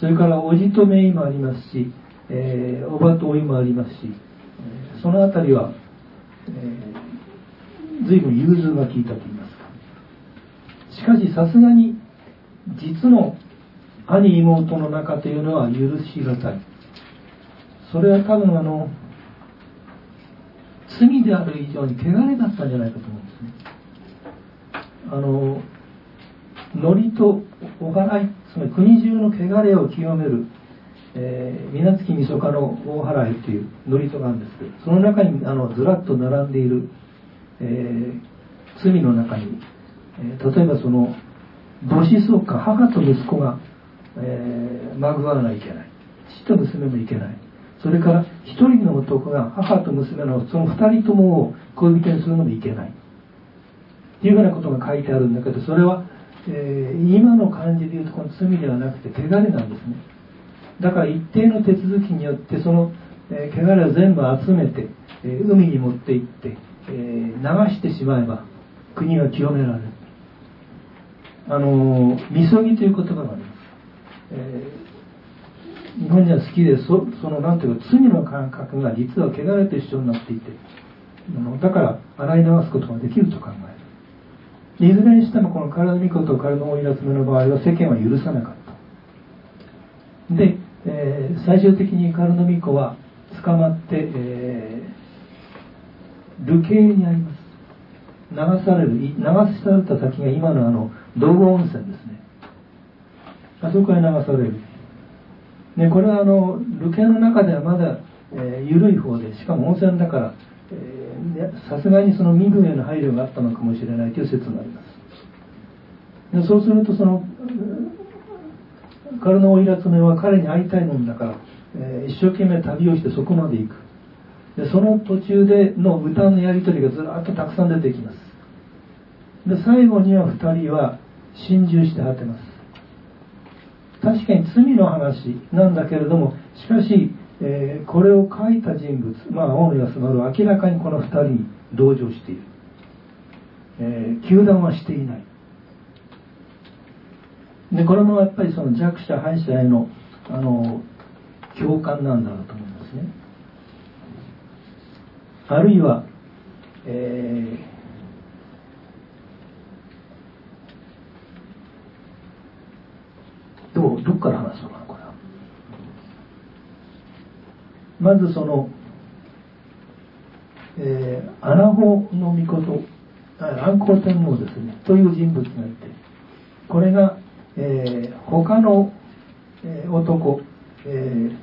それから叔父と姪もありますし、えー、おばとおいもありますし、その辺りは、えー、随分融通が効いたと言いますか。しかしさすがに実の兄妹の仲というのは許しがたい。それは多分あの罪である以上に汚れだったんじゃないかと思うんですね。あのノリとお祓いつまり国中の汚れを清めるえー、水月みそかの大払いという祝詞があるんですけどその中にあのずらっと並んでいる、えー、罪の中に、えー、例えばその母子相関母と息子が、えー、まぐわないといけない。父と娘もいけない。それから一人の男が母と娘のその二人ともを恋人にするのもいけない。っていうようなことが書いてあるんだけどそれは、えー、今の感じでいうとこの罪ではなくて汚れなんですね。だから一定の手続きによってその、えー、汚れを全部集めて、えー、海に持って行って、えー、流してしまえば国は清められる。あのー、みそぎという言葉があります、えー、日本人は好きでそそのなんていうか罪の感覚が実は汚れと一緒になっていてだから洗い流すことができると考える。いずれにしてもこの体の御子と体の追い集めの場合は世間は許さなかった。でえー、最終的にカルノミコは捕まって、えー、流刑にあります。流される流された先が今のあの道後温泉です。あそこへ流される、ね、これはあの流刑の中ではまだ、えー、緩い方でしかも温泉だからさすがにその身分への配慮があったのかもしれないという説もあります。でそうするとその彼のおいらつめは彼に会いたいもんだから、えー、一生懸命旅をしてそこまで行く。でその途中での歌のやり取りがずらっとたくさん出てきます。で最後には2人は心中して果てます。確かに罪の話なんだけれどもしかし、えー、これを書いた人物まあ大野安丸は明らかにこの2人に同情している、えー、糾弾はしていない。でこれもやっぱりその弱者敗者へのあの共感なんだろうと思いますね。あるいは、えー、どうどっから話そうかなこれはまずその、えー、穴穂の御事安康天皇ですねという人物がいてこれがえー、他の、えー、男、えー、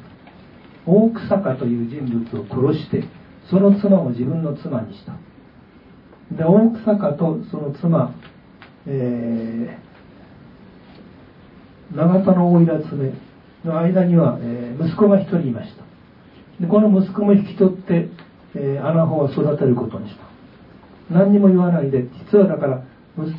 大草加という人物を殺してその妻を自分の妻にした。で大草加とその妻、えー、永田の大入爪の間には、えー、息子が一人いました。でこの息子も引き取って、えー、穴穂を育てることにした。何にも言わないで実はだから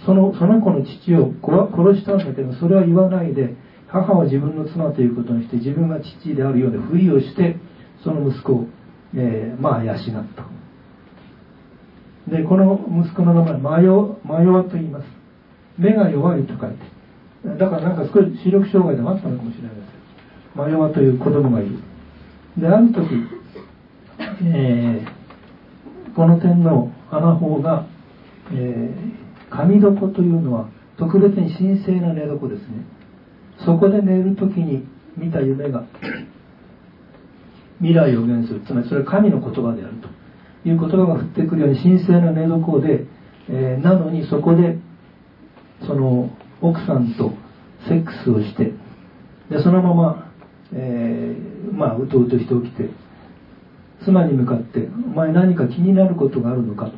そのその子の父を殺したんだけどそれは言わないで母は自分の妻ということにして自分が父であるようなふりをしてその息子を、えー、まあ養った。でこの息子の名前マヨマヨワと言います。目が弱いと書いてだからなんか少し視力障害でもあったのかもしれないです。マヨワという子供がいる。である時、えー、この天皇穴法が、えー神床というのは特別に神聖な寝床ですね。そこで寝る時に見た夢が未来を予言する。つまりそれは神の言葉であると。いう言葉が降ってくるように神聖な寝床で、えー、なのにそこでその奥さんとセックスをしてでそのまま、えー、まあうとうとして起きて妻に向かって「お前何か気になることがあるのか?」と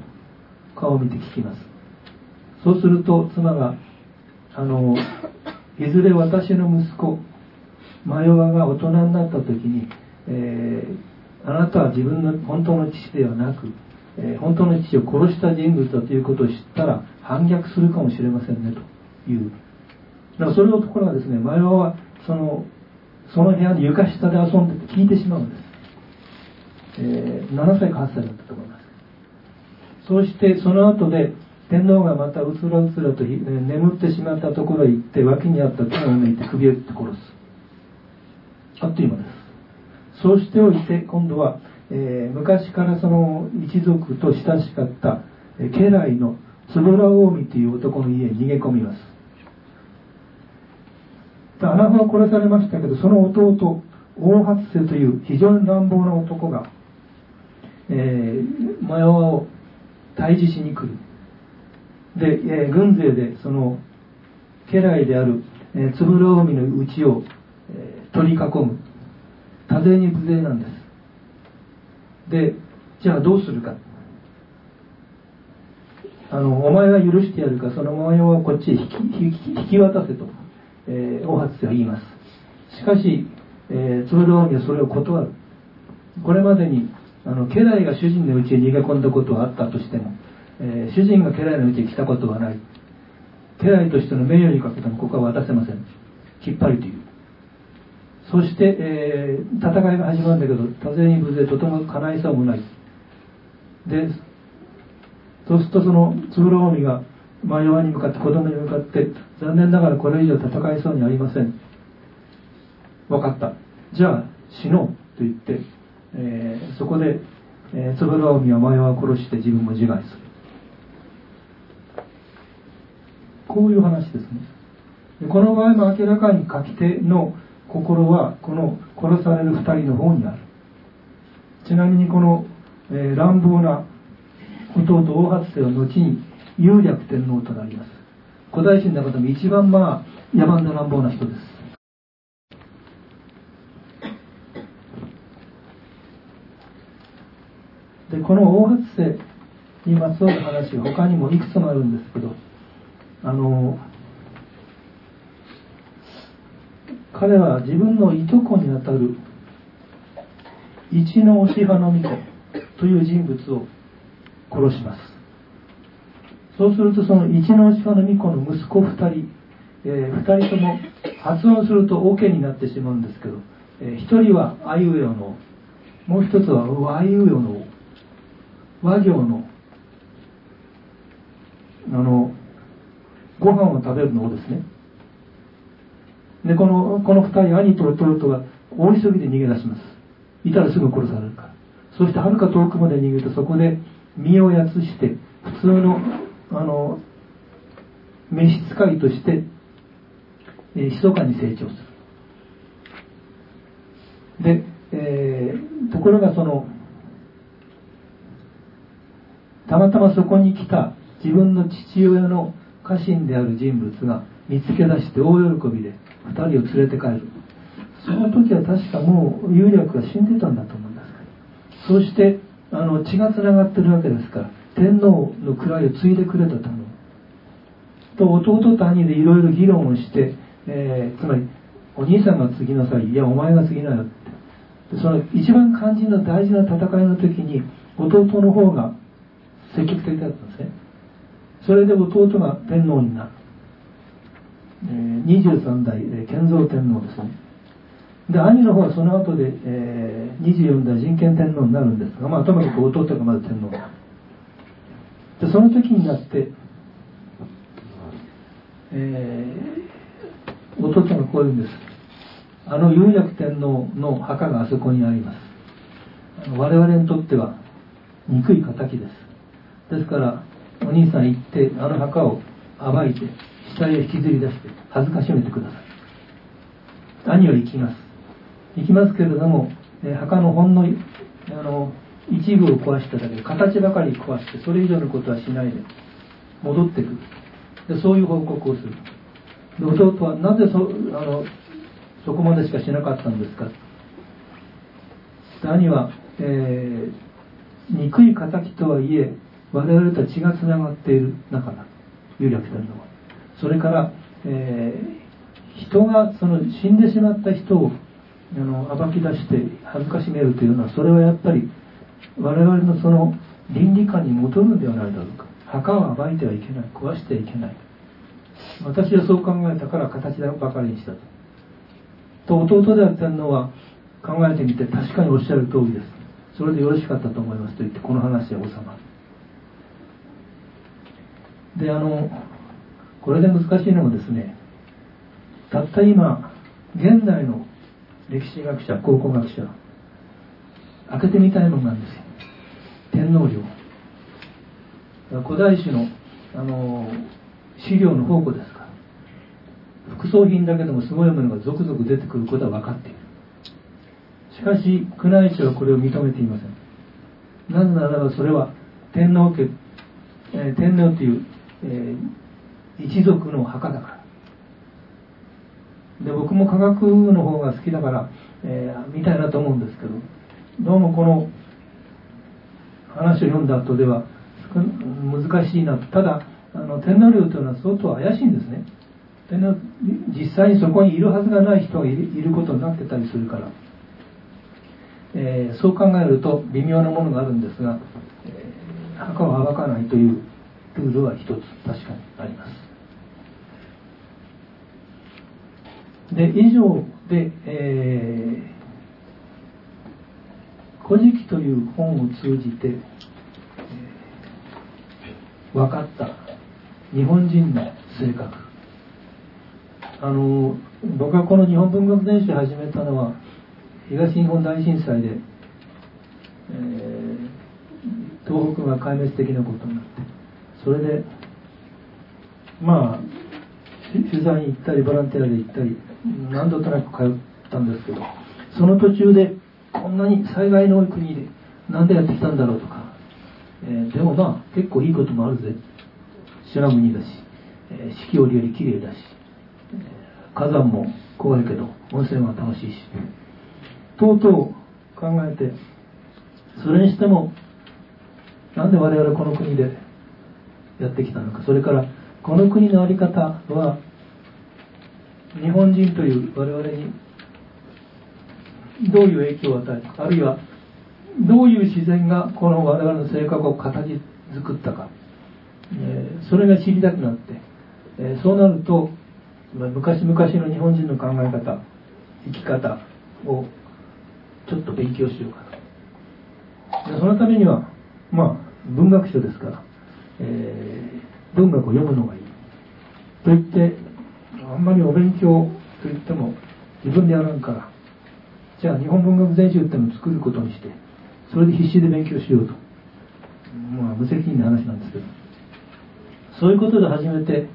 顔を見て聞きますそうすると妻があのいずれ私の息子マヨワが大人になった時に、えー、あなたは自分の本当の父ではなく、えー、本当の父を殺した人物だということを知ったら反逆するかもしれませんねという。だからそれのところはですねマヨワはそのその部屋に床下で遊んでて聞いてしまうんです、えー、7歳か8歳だったと思います。そうしてその後で天皇がまたうつらうつらと眠ってしまったところへ行って脇にあった手を抜いて首を打って殺す。あっという間です。そうしておいて今度は、えー、昔からその一族と親しかったえ家来の円近江という男の家に逃げ込みます。穴子は殺されましたけどその弟大発生という非常に乱暴な男が、えー、マヨワを退治しに来る。で、えー、軍勢でその家来である、つぶろ海のうちを、えー、取り囲む。多勢に無勢なんです。で、じゃあどうするか。あの、お前は許してやるか、その模様をこっちへ引き引き渡せと、えー、大初は言います。しかし、えー、つぶろ海はそれを断る。これまでに、あの、家来が主人のうちへ逃げ込んだことはあったとしても、えー、主人が家来のうちへ来たことはない。家来としての名誉にかけてもここは渡せません。きっぱりという。そして、えー、戦いが始まるんだけど、多勢に無勢、とても叶いそうもない。で、そうするとその、つぶろ海が、まあ、弱に向かって、子供に向かって、残念ながらこれ以上戦いそうにありません。分かった。じゃあ、死のうと言って、えー、そこで、えー、つぶろ海は前は殺して自分も自害する。こういう話ですね。でこの場合も明らかに書き手の心はこの殺される二人の方にある。ちなみにこの、えー、乱暴な弟大初世は後に有略天皇となります。古代史の中でも一番まあ野蛮な乱暴な人です。で、この大初世にまつわる話他にもいくつもあるんですけど、あの、彼は自分のいとこにあたる一の押派の巫女という人物を殺しますそうするとその一の押派の巫女の息子2人、えー、2人とも発音するとオケになってしまうんですけど、えー、1人はあいうえおのもう一つは和いうえおの和行のあのご飯を食べるのですね。でこのこの2人兄と弟が大急ぎで逃げ出します。いたらすぐ殺されるから。そしてはるか遠くまで逃げてそこで身をやつして普通のあの召使いとして、えー、密かに成長する。で、えー、ところがそのたまたまそこに来た自分の父親の家臣である人物が見つけ出して大喜びで2人を連れて帰る。その時は確かもう有力が死んでたんだと思うんです。そしてあの血がつながってるわけですから天皇の位を継いでくれたと思うと弟と兄でいろいろ議論をして、えー、つまりお兄さんが継ぎなさい。いやお前が継ぎなよって。その一番肝心の大事な戦いの時に弟の方が積極的だったんですね。それで弟が天皇になる。え23代、え建造天皇ですね。で兄の方はその後で、えー、24代人権天皇になるんですが、まあ、ともかく弟がまず天皇。だでその時になって、えー、弟がこう言うんです。あの有力天皇の墓があそこにあります。我々にとっては憎い敵です。ですからお兄さん行ってあの墓を暴いて死体を引きずり出して恥ずかしめてください。兄は行きます。行きますけれども、え墓のほんのあの一部を壊しただけで形ばかり壊してそれ以上のことはしないで戻ってくる。でそういう報告をする。で弟はなぜそあのそこまでしかしなかったんですか。兄は、えー、憎い敵とはいえ我々とは血がつながっている仲だ。有力天皇は。それから、えー、人がその死んでしまった人をあの暴き出して恥ずかしめるというのはそれはやっぱり我々のその倫理観に戻るんではないだろうか。墓を暴いてはいけない。壊してはいけない。私はそう考えたから形ばかりにしたと。と弟である天皇は考えてみて確かにおっしゃる通りです。それでよろしかったと思いますと言ってこの話は収まる。であのこれで難しいのはですねたった今現代の歴史学者考古学者開けてみたいものなんですよ。天皇陵。古代史のあの資料の宝庫ですから。副葬品だけでもすごいものが続々出てくることは分かっている。しかし宮内庁はこれを認めていません。なぜならばそれは天皇家、えー、天皇という、えー、一族の墓だから。で僕も科学の方が好きだから、えー、見たいなと思うんですけどどうもこの話を読んだ後では難しいなただあの天皇陵というのは相当怪しいんですね。天皇実際にそこにいるはずがない人がいることになってたりするから、えー、そう考えると微妙なものがあるんですが、えー、墓を暴かないというルールは一つ確かにあります。で以上で、えー、古事記という本を通じて、えー、分かった日本人の性格。あの僕がこの日本文学全集を始めたのは東日本大震災で、えー、東北が壊滅的なことになってそれでまあ取材に行ったりボランティアで行ったり何度となく通ったんですけどその途中でこんなに災害の多い国で何でやってきたんだろうとか、えー、でもまあ結構いいこともあるぜ。白国だし、えー、四季折々綺麗だし、えー、火山も怖いけど温泉は楽しいし。とうとう考えてそれにしてもなんで我々この国でやってきたのか。それからこの国の在り方は日本人という我々にどういう影響を与えたかあるいはどういう自然がこの我々の性格を形作ったか、えー、それが知りたくなって、えー、そうなると昔々の日本人の考え方生き方をちょっと勉強しようかとでそのためにはまあ文学書ですから、えー、文学を読むのがいい。と言ってあんまりお勉強と言っても自分でやらんからじゃあ日本文学全集っていうのを作ることにしてそれで必死で勉強しようと。まあ無責任な話なんですけど。そういうことで始めて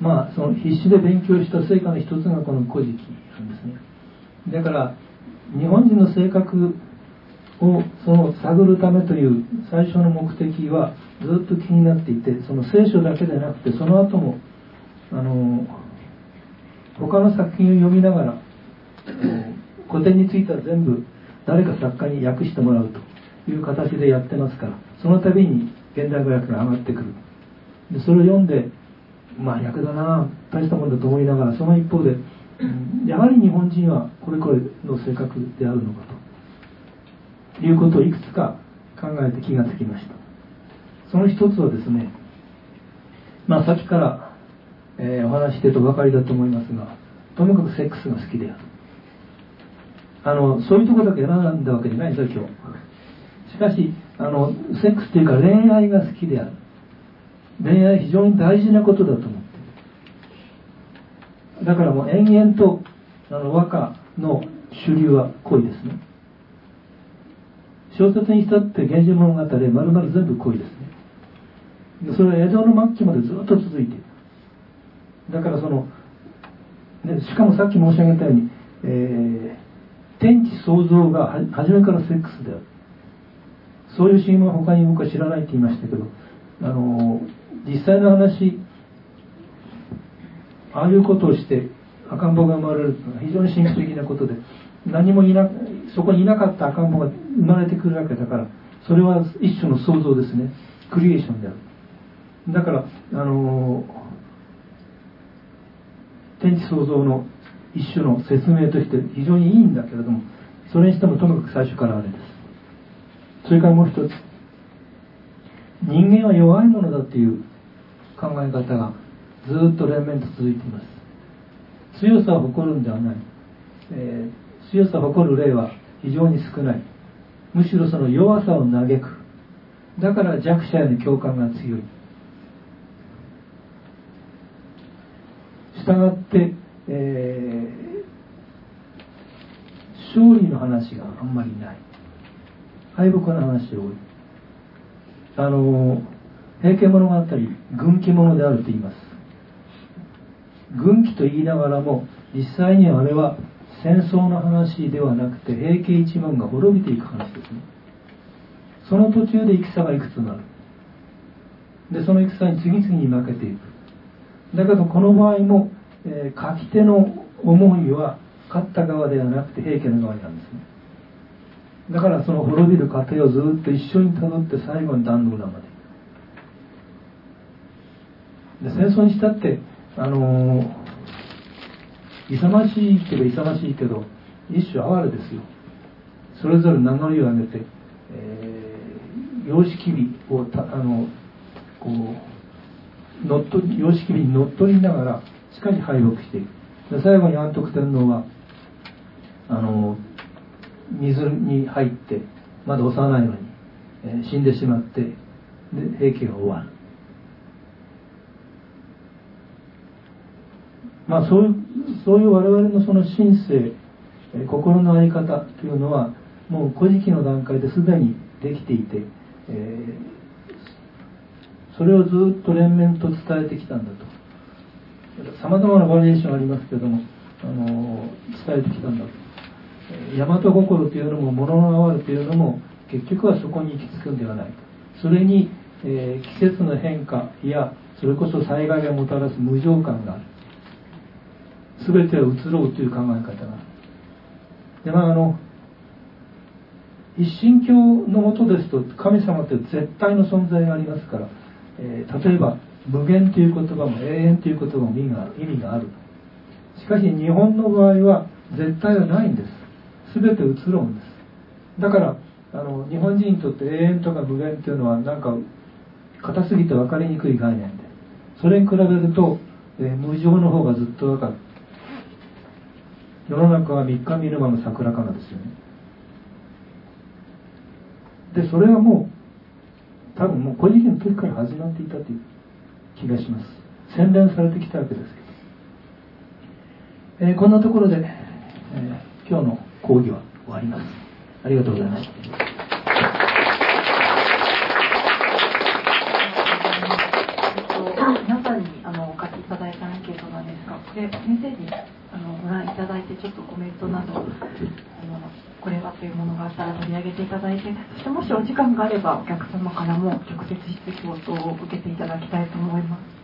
まあその必死で勉強した成果の一つがこの「古事記」なんですね。だから日本人の性格をその探るためという最初の目的はずっと気になっていてその聖書だけでなくてその後もあの他の作品を読みながら古典については全部誰か作家に訳してもらうという形でやってますからその度に現代語訳が上がってくる。でそれを読んでまあ役だな大したもんだと思いながらその一方でやはり日本人はこれこれの性格であるのかと。いうことをいくつか考えて気がつきました。その一つはですねまあさっきから、えー、お話ししてると分かりだと思いますがとにかくセックスが好きである。あのそういうところだけ選んだわけじゃないんですよ今日しかしあのセックスっていうか恋愛が好きである。恋愛非常に大事なことだと思うだからもう延々とあの和歌の主流は恋ですね。小説にしたって「源氏物語」まるまる全部恋ですね。それは江戸の末期までずっと続いているだからその、ね、しかもさっき申し上げたように、え、天地創造が初めからセックスである。そういうシーンは他に僕は知らないって言いましたけどあの実際の話ああいうことをして赤ん坊が生まれるというのは非常に神秘的なことで何もいなそこにいなかった赤ん坊が生まれてくるわけだからそれは一種の創造ですね。クリエーションである。だからあの天地創造の一種の説明として非常にいいんだけれどもそれにしてもともかく最初からあれです。それからもう一つ。人間は弱いものだという考え方がずっと連綿と続いています。強さを誇るんではない、えー、強さを誇る例は非常に少ない。むしろその弱さを嘆く。だから弱者への共感が強い。したがって、えー、勝利の話があんまりない。敗北の話多い。あの平家物語軍記物であると言います。軍記と言いながらも実際にはあれは戦争の話ではなくて平家一門が滅びていく話ですね。その途中で戦がいくつになる。でその戦に次々に負けていく。だけどこの場合も、えー、書き手の思いは勝った側ではなくて平家の側なんですね。だからその滅びる過程をずっと一緒にたどって最後に壇の浦まで。で戦争にしたってあのー、勇ましいけど勇ましいけど一種哀れですよ。それぞれ名乗りを上げて、えー、様式美をたあのこう乗っ取り様式美に乗っ取りながらしかし敗北していく。で最後に安徳天皇はあの水に入ってまだ幼いのに、えー、死んでしまってで平家が終わる。まあそういうそういう我々のその神性、えー、心の在り方というのはもう古事記の段階ですでにできていて、えー、それをずっと連綿と伝えてきたんだと。さまざまなバリエーションありますけども、あの伝えてきたんだ。と大和心というのも物の哀れというのも結局はそこに行き着くんではないそれに、えー、季節の変化やそれこそ災害がもたらす無常感がある。全ては移ろうという考え方がある。でまああの一神教のもとですと神様って絶対の存在がありますから、えー、例えば無限という言葉も永遠という言葉も意味が意味がある。しかし日本の場合は絶対はないんです。全て移ろうんです。だからあの日本人にとって永遠とか無限っていうのはなんか硬すぎて分かりにくい概念で。それに比べると、えー、無常の方がずっと分かる。世の中は3日見る間の桜かなですよね。でそれはもう多分もう古事記の時から始まっていたという。気がします。洗練されてきたわけですけど、えー、こんなところで、えー、今日の講義は終わります。ありがとうございました皆さんにあのお書きいただいたアンケートなんですがこれ先生にあのご覧いただいてちょっとコメントなど。というものがあったら取り上げていただいてそしてもしお時間があればお客様からも直接質問等を受けていただきたいと思います。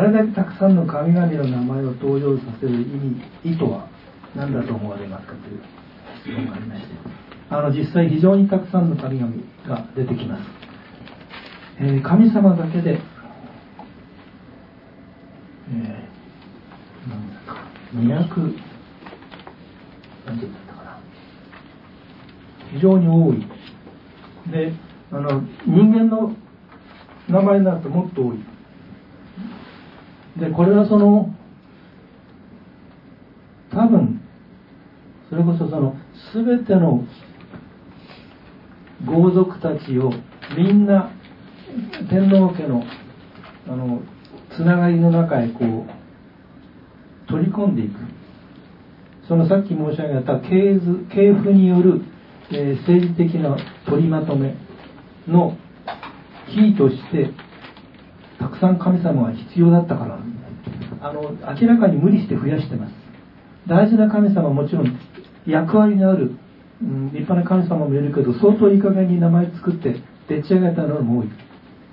れだけたくさんの神々の名前を登場させる意味意図は何だと思われますかという質問がありましてあの実際非常にたくさんの神々が出てきます、えー、神様だけで、えー、何ですか200何て言ったかな。非常に多い。であの人間の名前になるともっと多い。でこれはその多分それこそその全ての豪族たちをみんな天皇家のあのつながりの中へこう取り込んでいく。そのさっき申し上げた系図系譜による、えー、政治的な取りまとめのキーとしてさん神様が必要だったからあの明らかに無理して増やしてます。大事な神様はもちろん役割のある、うん、立派な神様もいるけど相当いい加減に名前作ってでっち上げたのも多い。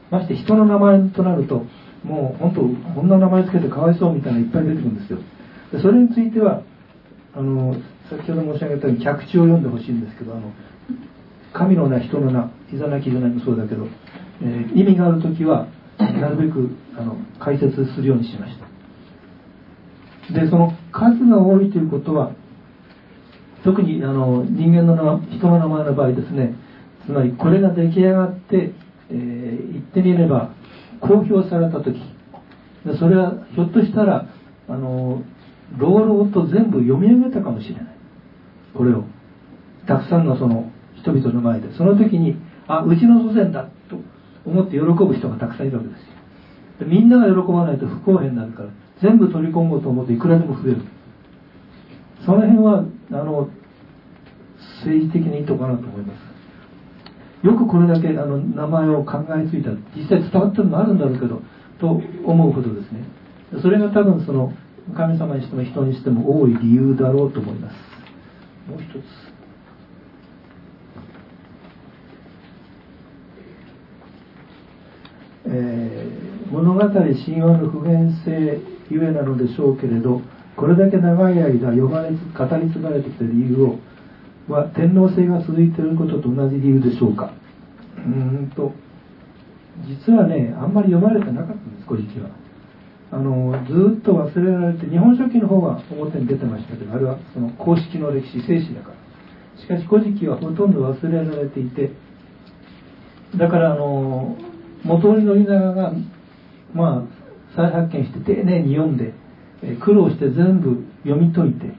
まして人の名前となるともう本当こんな名前つけてかわいそうみたいないっぱい出てくるんですよ。でそれについてはあの先ほど申し上げたように客地を読んでほしいんですけどあの神の名人の名いざなきいざなきもそうだけど、えー、意味がある時はなるべくあの解説するようにしました。でその数が多いということは特にあの人間の名人の名前の場合ですねつまりこれが出来上がって、えー、言ってみれば公表された時それはひょっとしたらあの朗々と全部読み上げたかもしれない。これを。たくさんのその人々の前で。その時にあうちの祖先だ。思って喜ぶ人がたくさんいるわけですよ。みんなが喜ばないと不公平になるから全部取り込もうと思っていくらでも増える。その辺はあの政治的にいいとこかなと思います。よくこれだけあの名前を考えついた実際伝わってるのもあるんだろうけどと思うほどですね。それが多分その神様にしても人にしても多い理由だろうと思います。もう一つ。えー、物語神話の普遍性ゆえなのでしょうけれどこれだけ長い間呼ばれ語り継がれてきた理由をは天皇制が続いていることと同じ理由でしょうか。うんと実はねあんまり読まれてなかったんです古事記はあのずっと忘れられて日本書紀の方は表に出てましたけどあれはその公式の歴史正史だから。しかし古事記はほとんど忘れられていてだからあの元織宣長がまあ再発見して丁寧に読んで苦労して全部読み解いて、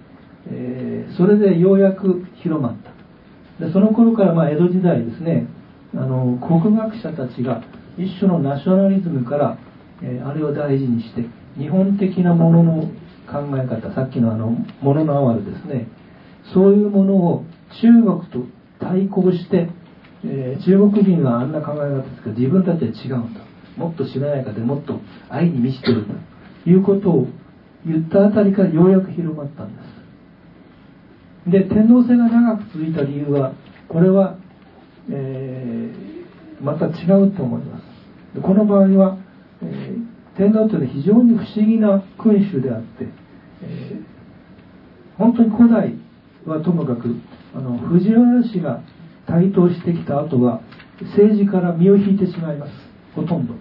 えー、それでようやく広まった。でその頃からまあ江戸時代ですねあの国学者たちが一種のナショナリズムから、えー、あれを大事にして日本的なものの考え方さっきのあのものの哀れですねそういうものを中国と対抗して、えー、中国人はあんな考え方ですけど自分たちは違うんだ。もっとしなやかでもっと愛に満ちてる。んだということを言ったあたりからようやく広まったんです。で天皇制が長く続いた理由はこれは、えー、また違うと思います。この場合は、えー、天皇というのは非常に不思議な君主であって、えー、本当に古代はともかくあの藤原氏が台頭してきた後は政治から身を引いてしまいます。ほとんど。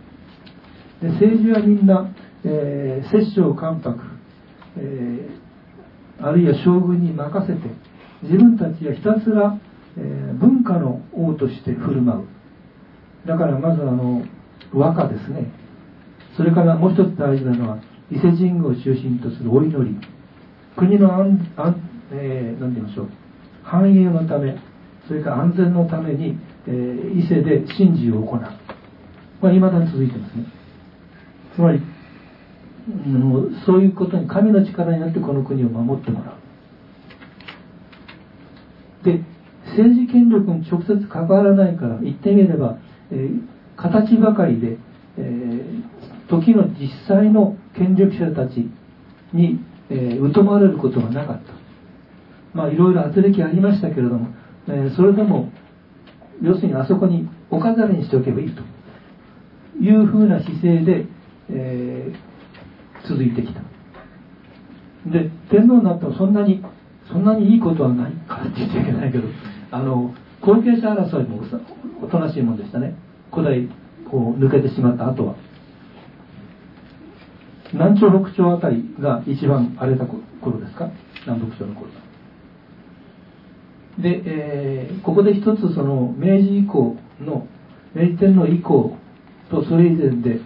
で政治はみんな、えー、摂政関白、えー、あるいは将軍に任せて自分たちはひたすら、えー、文化の王として振る舞う。だからまずあの和歌ですね。それからもう一つ大事なのは伊勢神宮を中心とするお祈り。国の安安、えー、て言いましょう。繁栄のためそれから安全のために、えー、伊勢で神事を行う。まあ、未だに続いてますね。つまり、うん、そういうことに神の力になってこの国を守ってもらう。で政治権力に直接関わらないから言ってみれば、えー、形ばかりで、えー、時の実際の権力者たちに、えー、疎まれることがなかった。まあいろいろ圧力ありましたけれども、えー、それでも要するにあそこにお飾りにしておけばいいと。いうふうな姿勢で、えー、続いてきた。で天皇になってもそんなにそんなにいいことはないからって言っちゃいけないけどあの後継者争いもおとなしいもんでしたね。古代こう抜けてしまった後は。南朝北朝あたりが一番荒れた頃ですか？南北朝の頃で、えー、ここで一つその明治以降の明治天皇以降とそれ以前で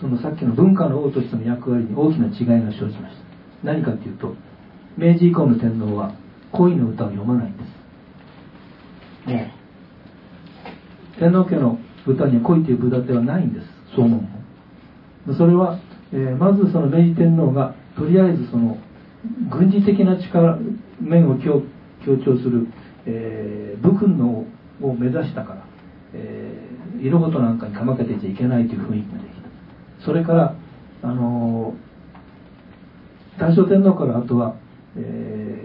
そのさっきの文化の王としての役割に大きな違いが生じました。何かっていうと明治以降の天皇は恋の歌を読まないんです。もう天皇家の歌には恋という歌ではないんです。そう思うそれは、えー、まずその明治天皇がとりあえずその軍事的な力面を強調する、えー、武君のを目指したから、えー、色事なんかにかまけてちゃいけないという雰囲気ができた。それからあの大正天皇からあとは、え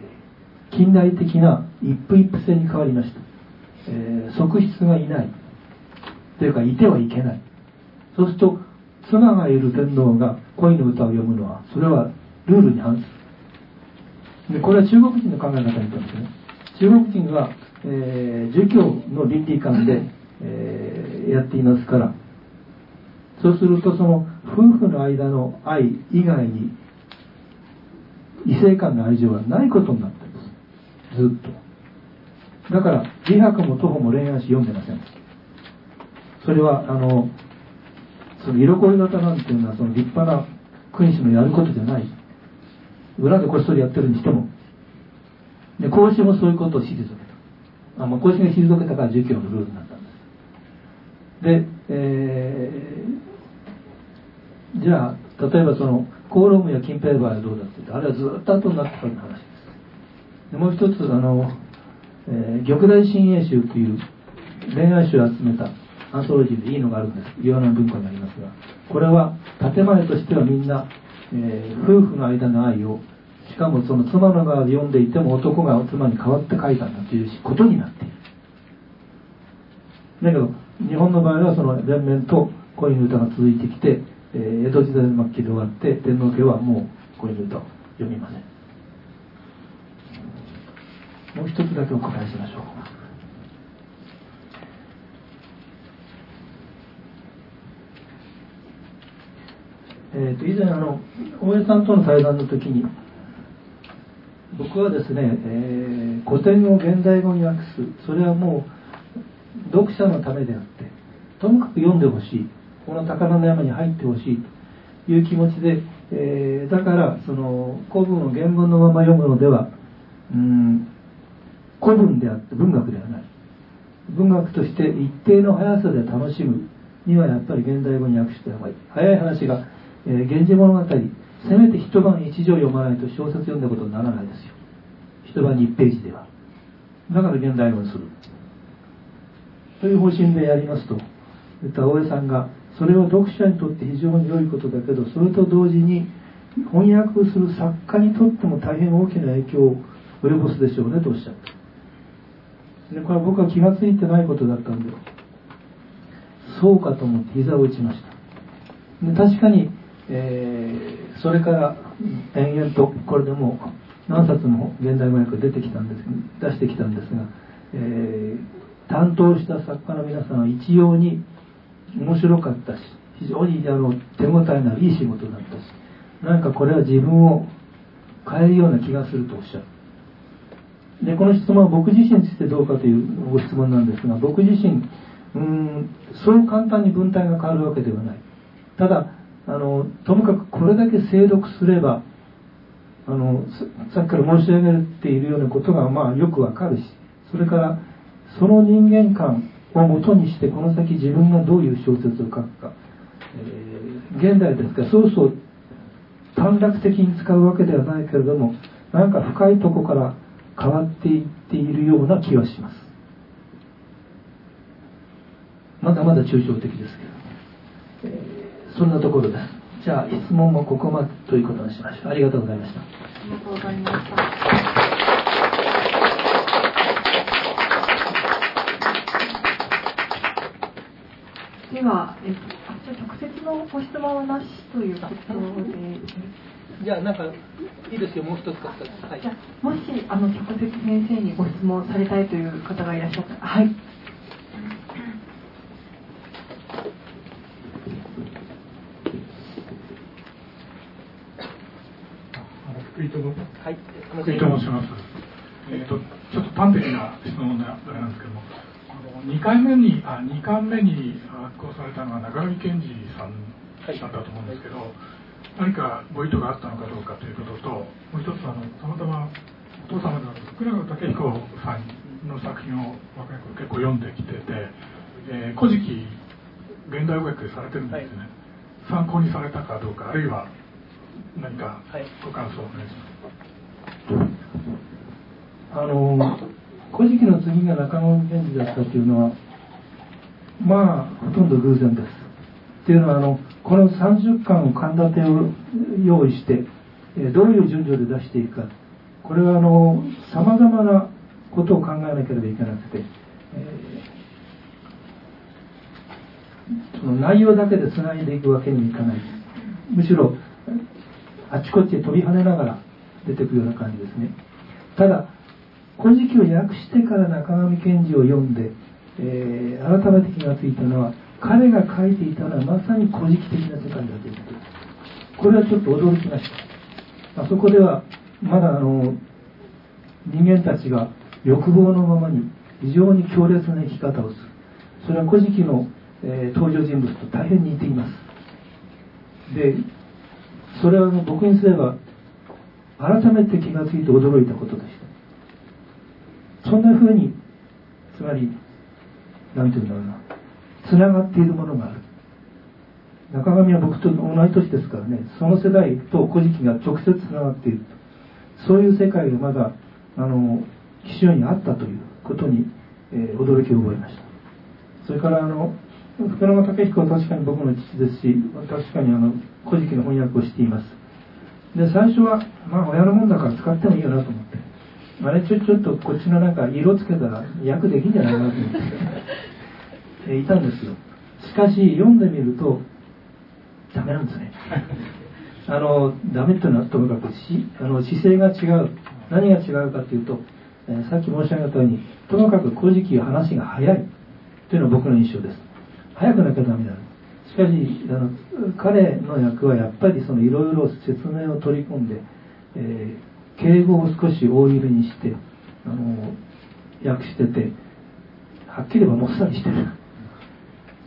ー、近代的な一夫一夫制に変わりました、えー、側室がいない。というかいてはいけない。そうすると妻がいる天皇が恋の歌を読むのはそれはルールに反する。でこれは中国人の考え方にとってね。中国人はえー、儒教の倫理観で、えー、やっていますから。そうするとその夫婦の間の愛以外に異性間の愛情はないことになってるんです。ずっと。だから自白も徒歩も恋愛史読んでません。それはあのその色恋型なんていうのはその立派な君主のやることじゃない。裏でこっそりやってるにしてもで孔子もそういうことを退けた。あ、まあ、孔子が退けたから儒教のルールになったんです。で、えー、じゃあ例えばそのコーロームやキンペーバーはどうだって言ってあれはずっと後になってからの話です。でもう一つあの、えー、玉大新英集という恋愛集を集めたアンソロジーでいいのがあるんです。岩の文庫になりますがこれは建前としてはみんな、えー、夫婦の間の愛をしかもその妻の側で読んでいても男が妻に代わって書いたんだということになっている。だけど日本の場合はその連綿と恋の歌が続いてきて、えー、江戸時代末期で終わって天皇家はもう恋の歌を読みません。もう一つだけお答えしましょうえーと、以前あの大江さんとの対談の時に僕はですね、えー、古典を現代語に訳す。それはもう読者のためであってともかく読んでほしい。この宝の山に入ってほしい。という気持ちで、えー、だからその古文を原文のまま読むのではうん古文であって文学ではない。文学として一定の速さで楽しむにはやっぱり現代語に訳した方がいい。早い話がえー、源氏物語。せめて一晩一条読まないと小説読んだことにならないですよ。一晩に1ページでは。だから現代語にする。という方針でやりますと言った大江さんがそれは読者にとって非常に良いことだけどそれと同時に翻訳する作家にとっても大変大きな影響を及ぼすでしょうねとおっしゃった。でこれは僕は気が付いてないことだったんでそうかと思って膝を打ちました。で確かにえー、それから延々とこれでも何冊も現代語訳出てきたんです出してきたんですが、えー、担当した作家の皆さんは一様に面白かったし非常にあの手応えのいい仕事だったしなんかこれは自分を変えるような気がするとおっしゃる。でこの質問は僕自身についてどうかというご質問なんですが僕自身うんそう簡単に文体が変わるわけではない。ただあのともかくこれだけ精読すればあのさっきから申し上げているようなことがまあよくわかるしそれからその人間観をもとにしてこの先自分がどういう小説を書くか、えー、現代ですからそうそう短絡的に使うわけではないけれどもなんか深いとこから変わっていっているような気はします。まだまだ抽象的ですけど、えーそんなところです。じゃあ質問もここまでということにしましょう。ありがとうございました。ありがとうございましたでは、えっと、じゃ直接のご質問はなしということで。じゃあ、なんか、いいですよ、もう一つかはい、じゃもし、あの、直接先生にご質問されたいという方がいらっしゃったら、はい。はい、福井と申します。えっ、ー、と、ちょっと端的な質問であれなんですけども、あの2回目に、あ、2巻目に発行されたのは中上健二さんだったと思うんですけど、何かご意図があったのかどうかということと、もう一つ、あの、たまたまお父様である福永武彦さんの作品を若い頃結構読んできてて、えー、古事記現代語訳されてるんですね、はい、参考にされたかどうかあるいは何かご感想をお願いしますあの古事記の次が中野源氏だったというのはまあほとんど偶然です。っていうのはあのこの30巻を神立を用意してどういう順序で出していくか。これはさまざまなことを考えなければいけなくて、えー、その内容だけでつないでいくわけにいかない。むしろあちこちへ飛び跳ねながら出てくるような感じですね。ただ古事記を訳してから中上賢治を読んで、えー、改めて気がついたのは彼が書いていたのはまさに古事記的な世界だということ。ですこれはちょっと驚きました。あそこではまだあの人間たちが欲望のままに非常に強烈な生き方をする。それは古事記の、えー、登場人物と大変似ています。でそれは僕にすれば改めて気がついて驚いたことでした。そんな風につまり何て言うんだろうな。つながっているものがある。中上は僕と同い年ですからね。その世代と古事記が直接つながっている。そういう世界がまだあの岸上にあったということに、えー、驚きを覚えました。それからあの福永武彦は確かに僕の父ですし確かにあの古事記の翻訳をしています。で最初はまあ親のもんだから使ってもいいよなと思って。あれちょちょっとこっちのなんか色つけたら訳できんじゃないかなと思って。いたんですよ。しかし読んでみるとダメなんですね。[LAUGHS] あのダメっていうのはともかくしあの姿勢が違う。何が違うかというと、えー、さっき申し上げたようにともかく古事記は話が早い。というのが僕の印象です。早くなきゃダメだ。しかしあの彼の役はやっぱりそのいろいろ説明を取り込んで、えー、敬語を少し大入れにしてあの訳しててはっきり言えばもっさりしてる、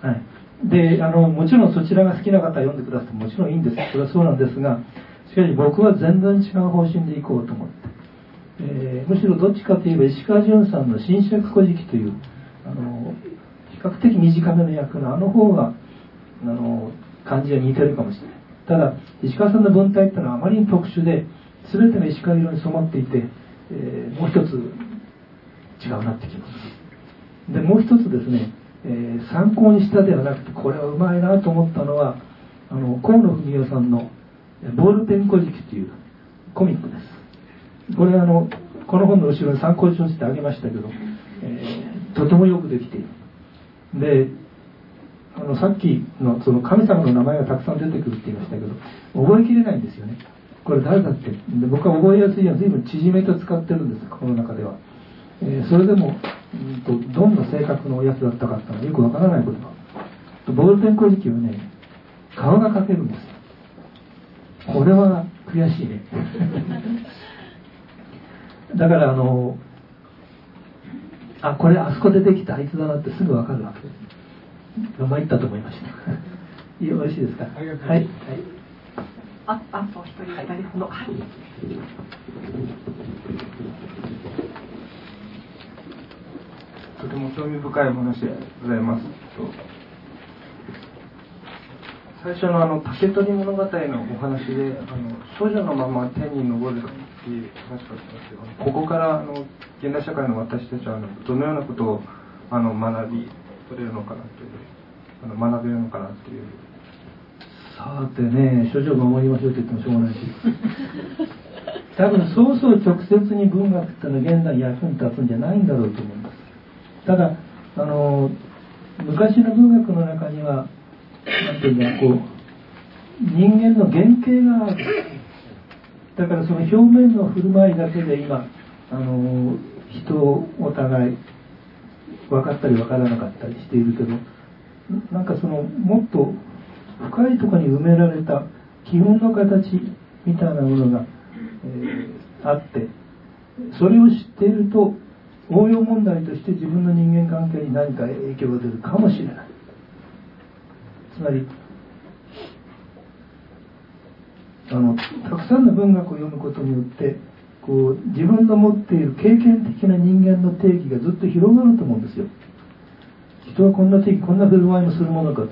はい、であのもちろんそちらが好きな方は読んでくださってもちろんいいんです。それはそうなんですがしかし僕は全然違う方針でいこうと思って、えー、むしろどっちかといえば石川淳さんの「新釈古事記」というあの比較的短めの役のあの方があの感じが似てるかもしれない。ただ石川さんの文体っていうのはあまりに特殊で全てが石川色に染まっていて、えー、もう一つ違うなってきますでもう一つですね、えー、参考にしたではなくてこれはうまいなと思ったのはあの河野文夫さんの「ボールペン古事記」というコミックです。これあのこの本の後ろに参考書してあげましたけど、えー、とてもよくできている。であのさっきのその神様の名前がたくさん出てくるって言いましたけど覚えきれないんですよね。これ誰だって。で僕は覚えやすいように随分縮めて使ってるんですこの中では、えー、それでも、うんと、どんな性格のやつだったかっていうのはよくわからないことが。ボールペン古事記はね顔が描けるんです。これは悔しいね。[LAUGHS] だからあのあこれあそこでできたあいつだなってすぐ分かるわけです。参ったと思いました。よろしいですか？はい、はい、ああと一人二人ほどはい。とても興味深い話でございます。最初のあの竹取物語のお話であの少女のまま天に昇るっていう話があったんですけどここからあの現代社会の私たちはどのようなことをあの学び取れるのかなというあの学べるのかなという。さてね少女を守りましょうと言ってもしょうがないし。[LAUGHS] 多分そうそう直接に文学ってのは現代に役に立つんじゃないんだろうと思います。ただあの昔の文学の中には何ていうかこう人間の原型がある。だからその表面の振る舞いだけで今あの人をお互い分かったり分からなかったりしているけどなんかそのもっと深いところに埋められた基本の形みたいなものが、えー、あってそれを知っていると応用問題として自分の人間関係に何か影響が出るかもしれない。つまりあのたくさんの文学を読むことによってこう自分の持っている経験的な人間の定義がずっと広がると思うんですよ。人はこんな定義こんな振る舞いもするものかと。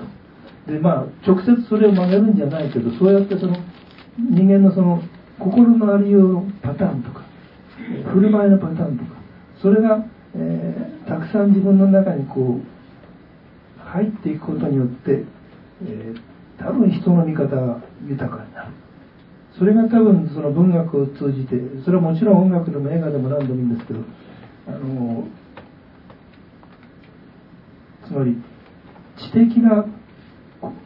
でまあ直接それを曲げるんじゃないけどそうやってその人間のその心のありようのパターンとか振る舞いのパターンとかそれが、えー、たくさん自分の中にこう入っていくことによって、えー、多分人の見方が豊かになる。それが多分その文学を通じてそれはもちろん音楽でも映画でも何でもいいんですけどあのつまり知的な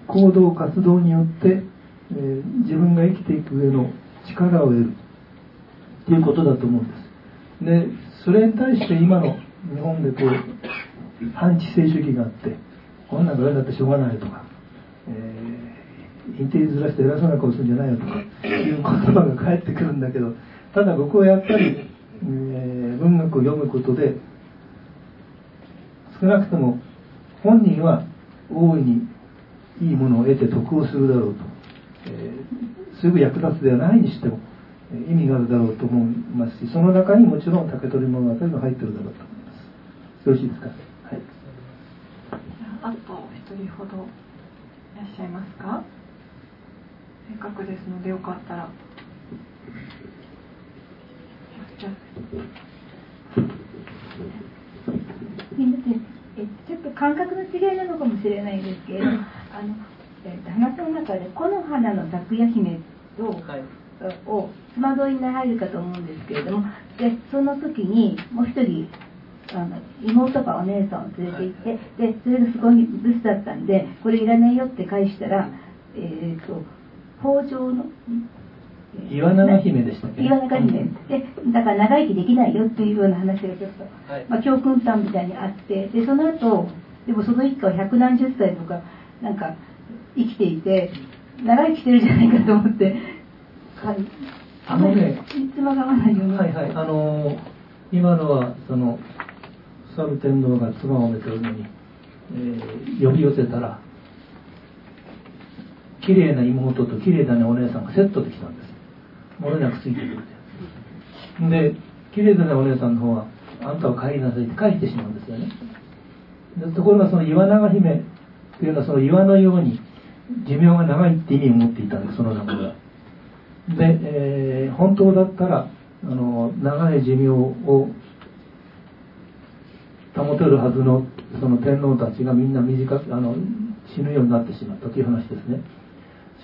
行動活動によって、えー、自分が生きていく上の力を得るっていうことだと思うんです。でそれに対して今の日本でこう反知性主義があってこんなの親だってしょうがないとか、えー、インテリずらして偉そうな顔するんじゃないよとかいう言葉が返ってくるんだけどただ僕はやっぱり、えー、文学を読むことで少なくとも本人は大いにいいものを得て得をするだろうと、えー、すぐ役立つではないにしても意味があるだろうと思いますしその中にもちろん竹取物語も入ってるだろうと思います。よろしいですか？はい。あと一人ほどいらっしゃいますか？っかくですのでよかったら。えちょっと感覚の違いなのかもしれないんですけれど [LAUGHS] あの、えっと、話の中で「木の花の咲夜姫と」はい。をつまどいに入るかと思うんですけれどもでその時にもう一人あの妹かお姉さんを連れて行ってでそれがすごい留守だったんでこれいらないよって返したらえっ、ー、と北条の岩永姫でしたっけ？岩永姫。でだから長生きできないよっていうような話がちょっと、はい、まあ、教訓譚みたいにあってでその後でもその一家は百何十歳とかなんか生きていて長生きしてるじゃないかと思ってはいあのね。妻が合わないように。はいはい。あの今のはそのサル天皇が妻をめてるのに、えー、呼び寄せたら綺麗な妹と綺麗な、お姉さんがセットで来たんです。漏れなくついてくる。で綺麗な、ね、お姉さんの方はあんたは帰りなさいって帰ってしまうんですよね。でところがその岩永姫というのはその岩のように寿命が長いって意味を持っていたんですその名前がで、えー、本当だったらあの長い寿命を保てるはずのその天皇たちがみんな短くあの死ぬようになってしまったという話ですね。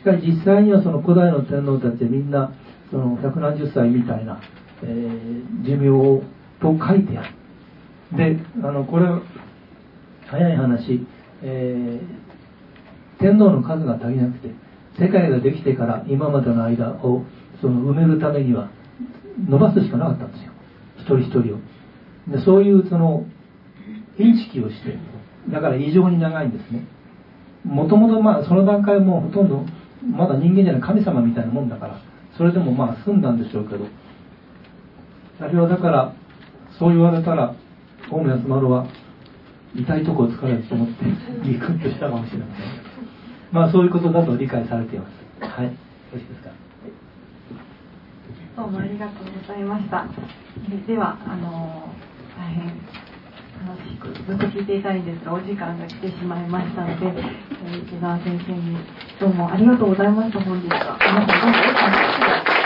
しかし実際にはその古代の天皇たちはみんなその百何十歳みたいな、えー、寿命と書いてある。であのこれ早い話、えー、天皇の数が足りなくて世界ができてから今までの間をその埋めるためには伸ばすしかなかったんですよ。一人一人を。でそういうそのインチキをしてだから異常に長いんですね。もともとまあその段階もほとんどまだ人間じゃない神様みたいなもんだからそれでもまあ済んだんでしょうけどあれはだからそう言われたら大野安丸は痛いとこを疲れると思って [LAUGHS] ギクッとしたかもしれませんまあそういうことだと理解されています。はい。よろしいですか？どうもありがとうございました。では、あの大変楽しくずっと聞いていたいんですが、お時間が来てしまいましたので、池澤先生にどうもありがとうございました、本日は。皆さんどうも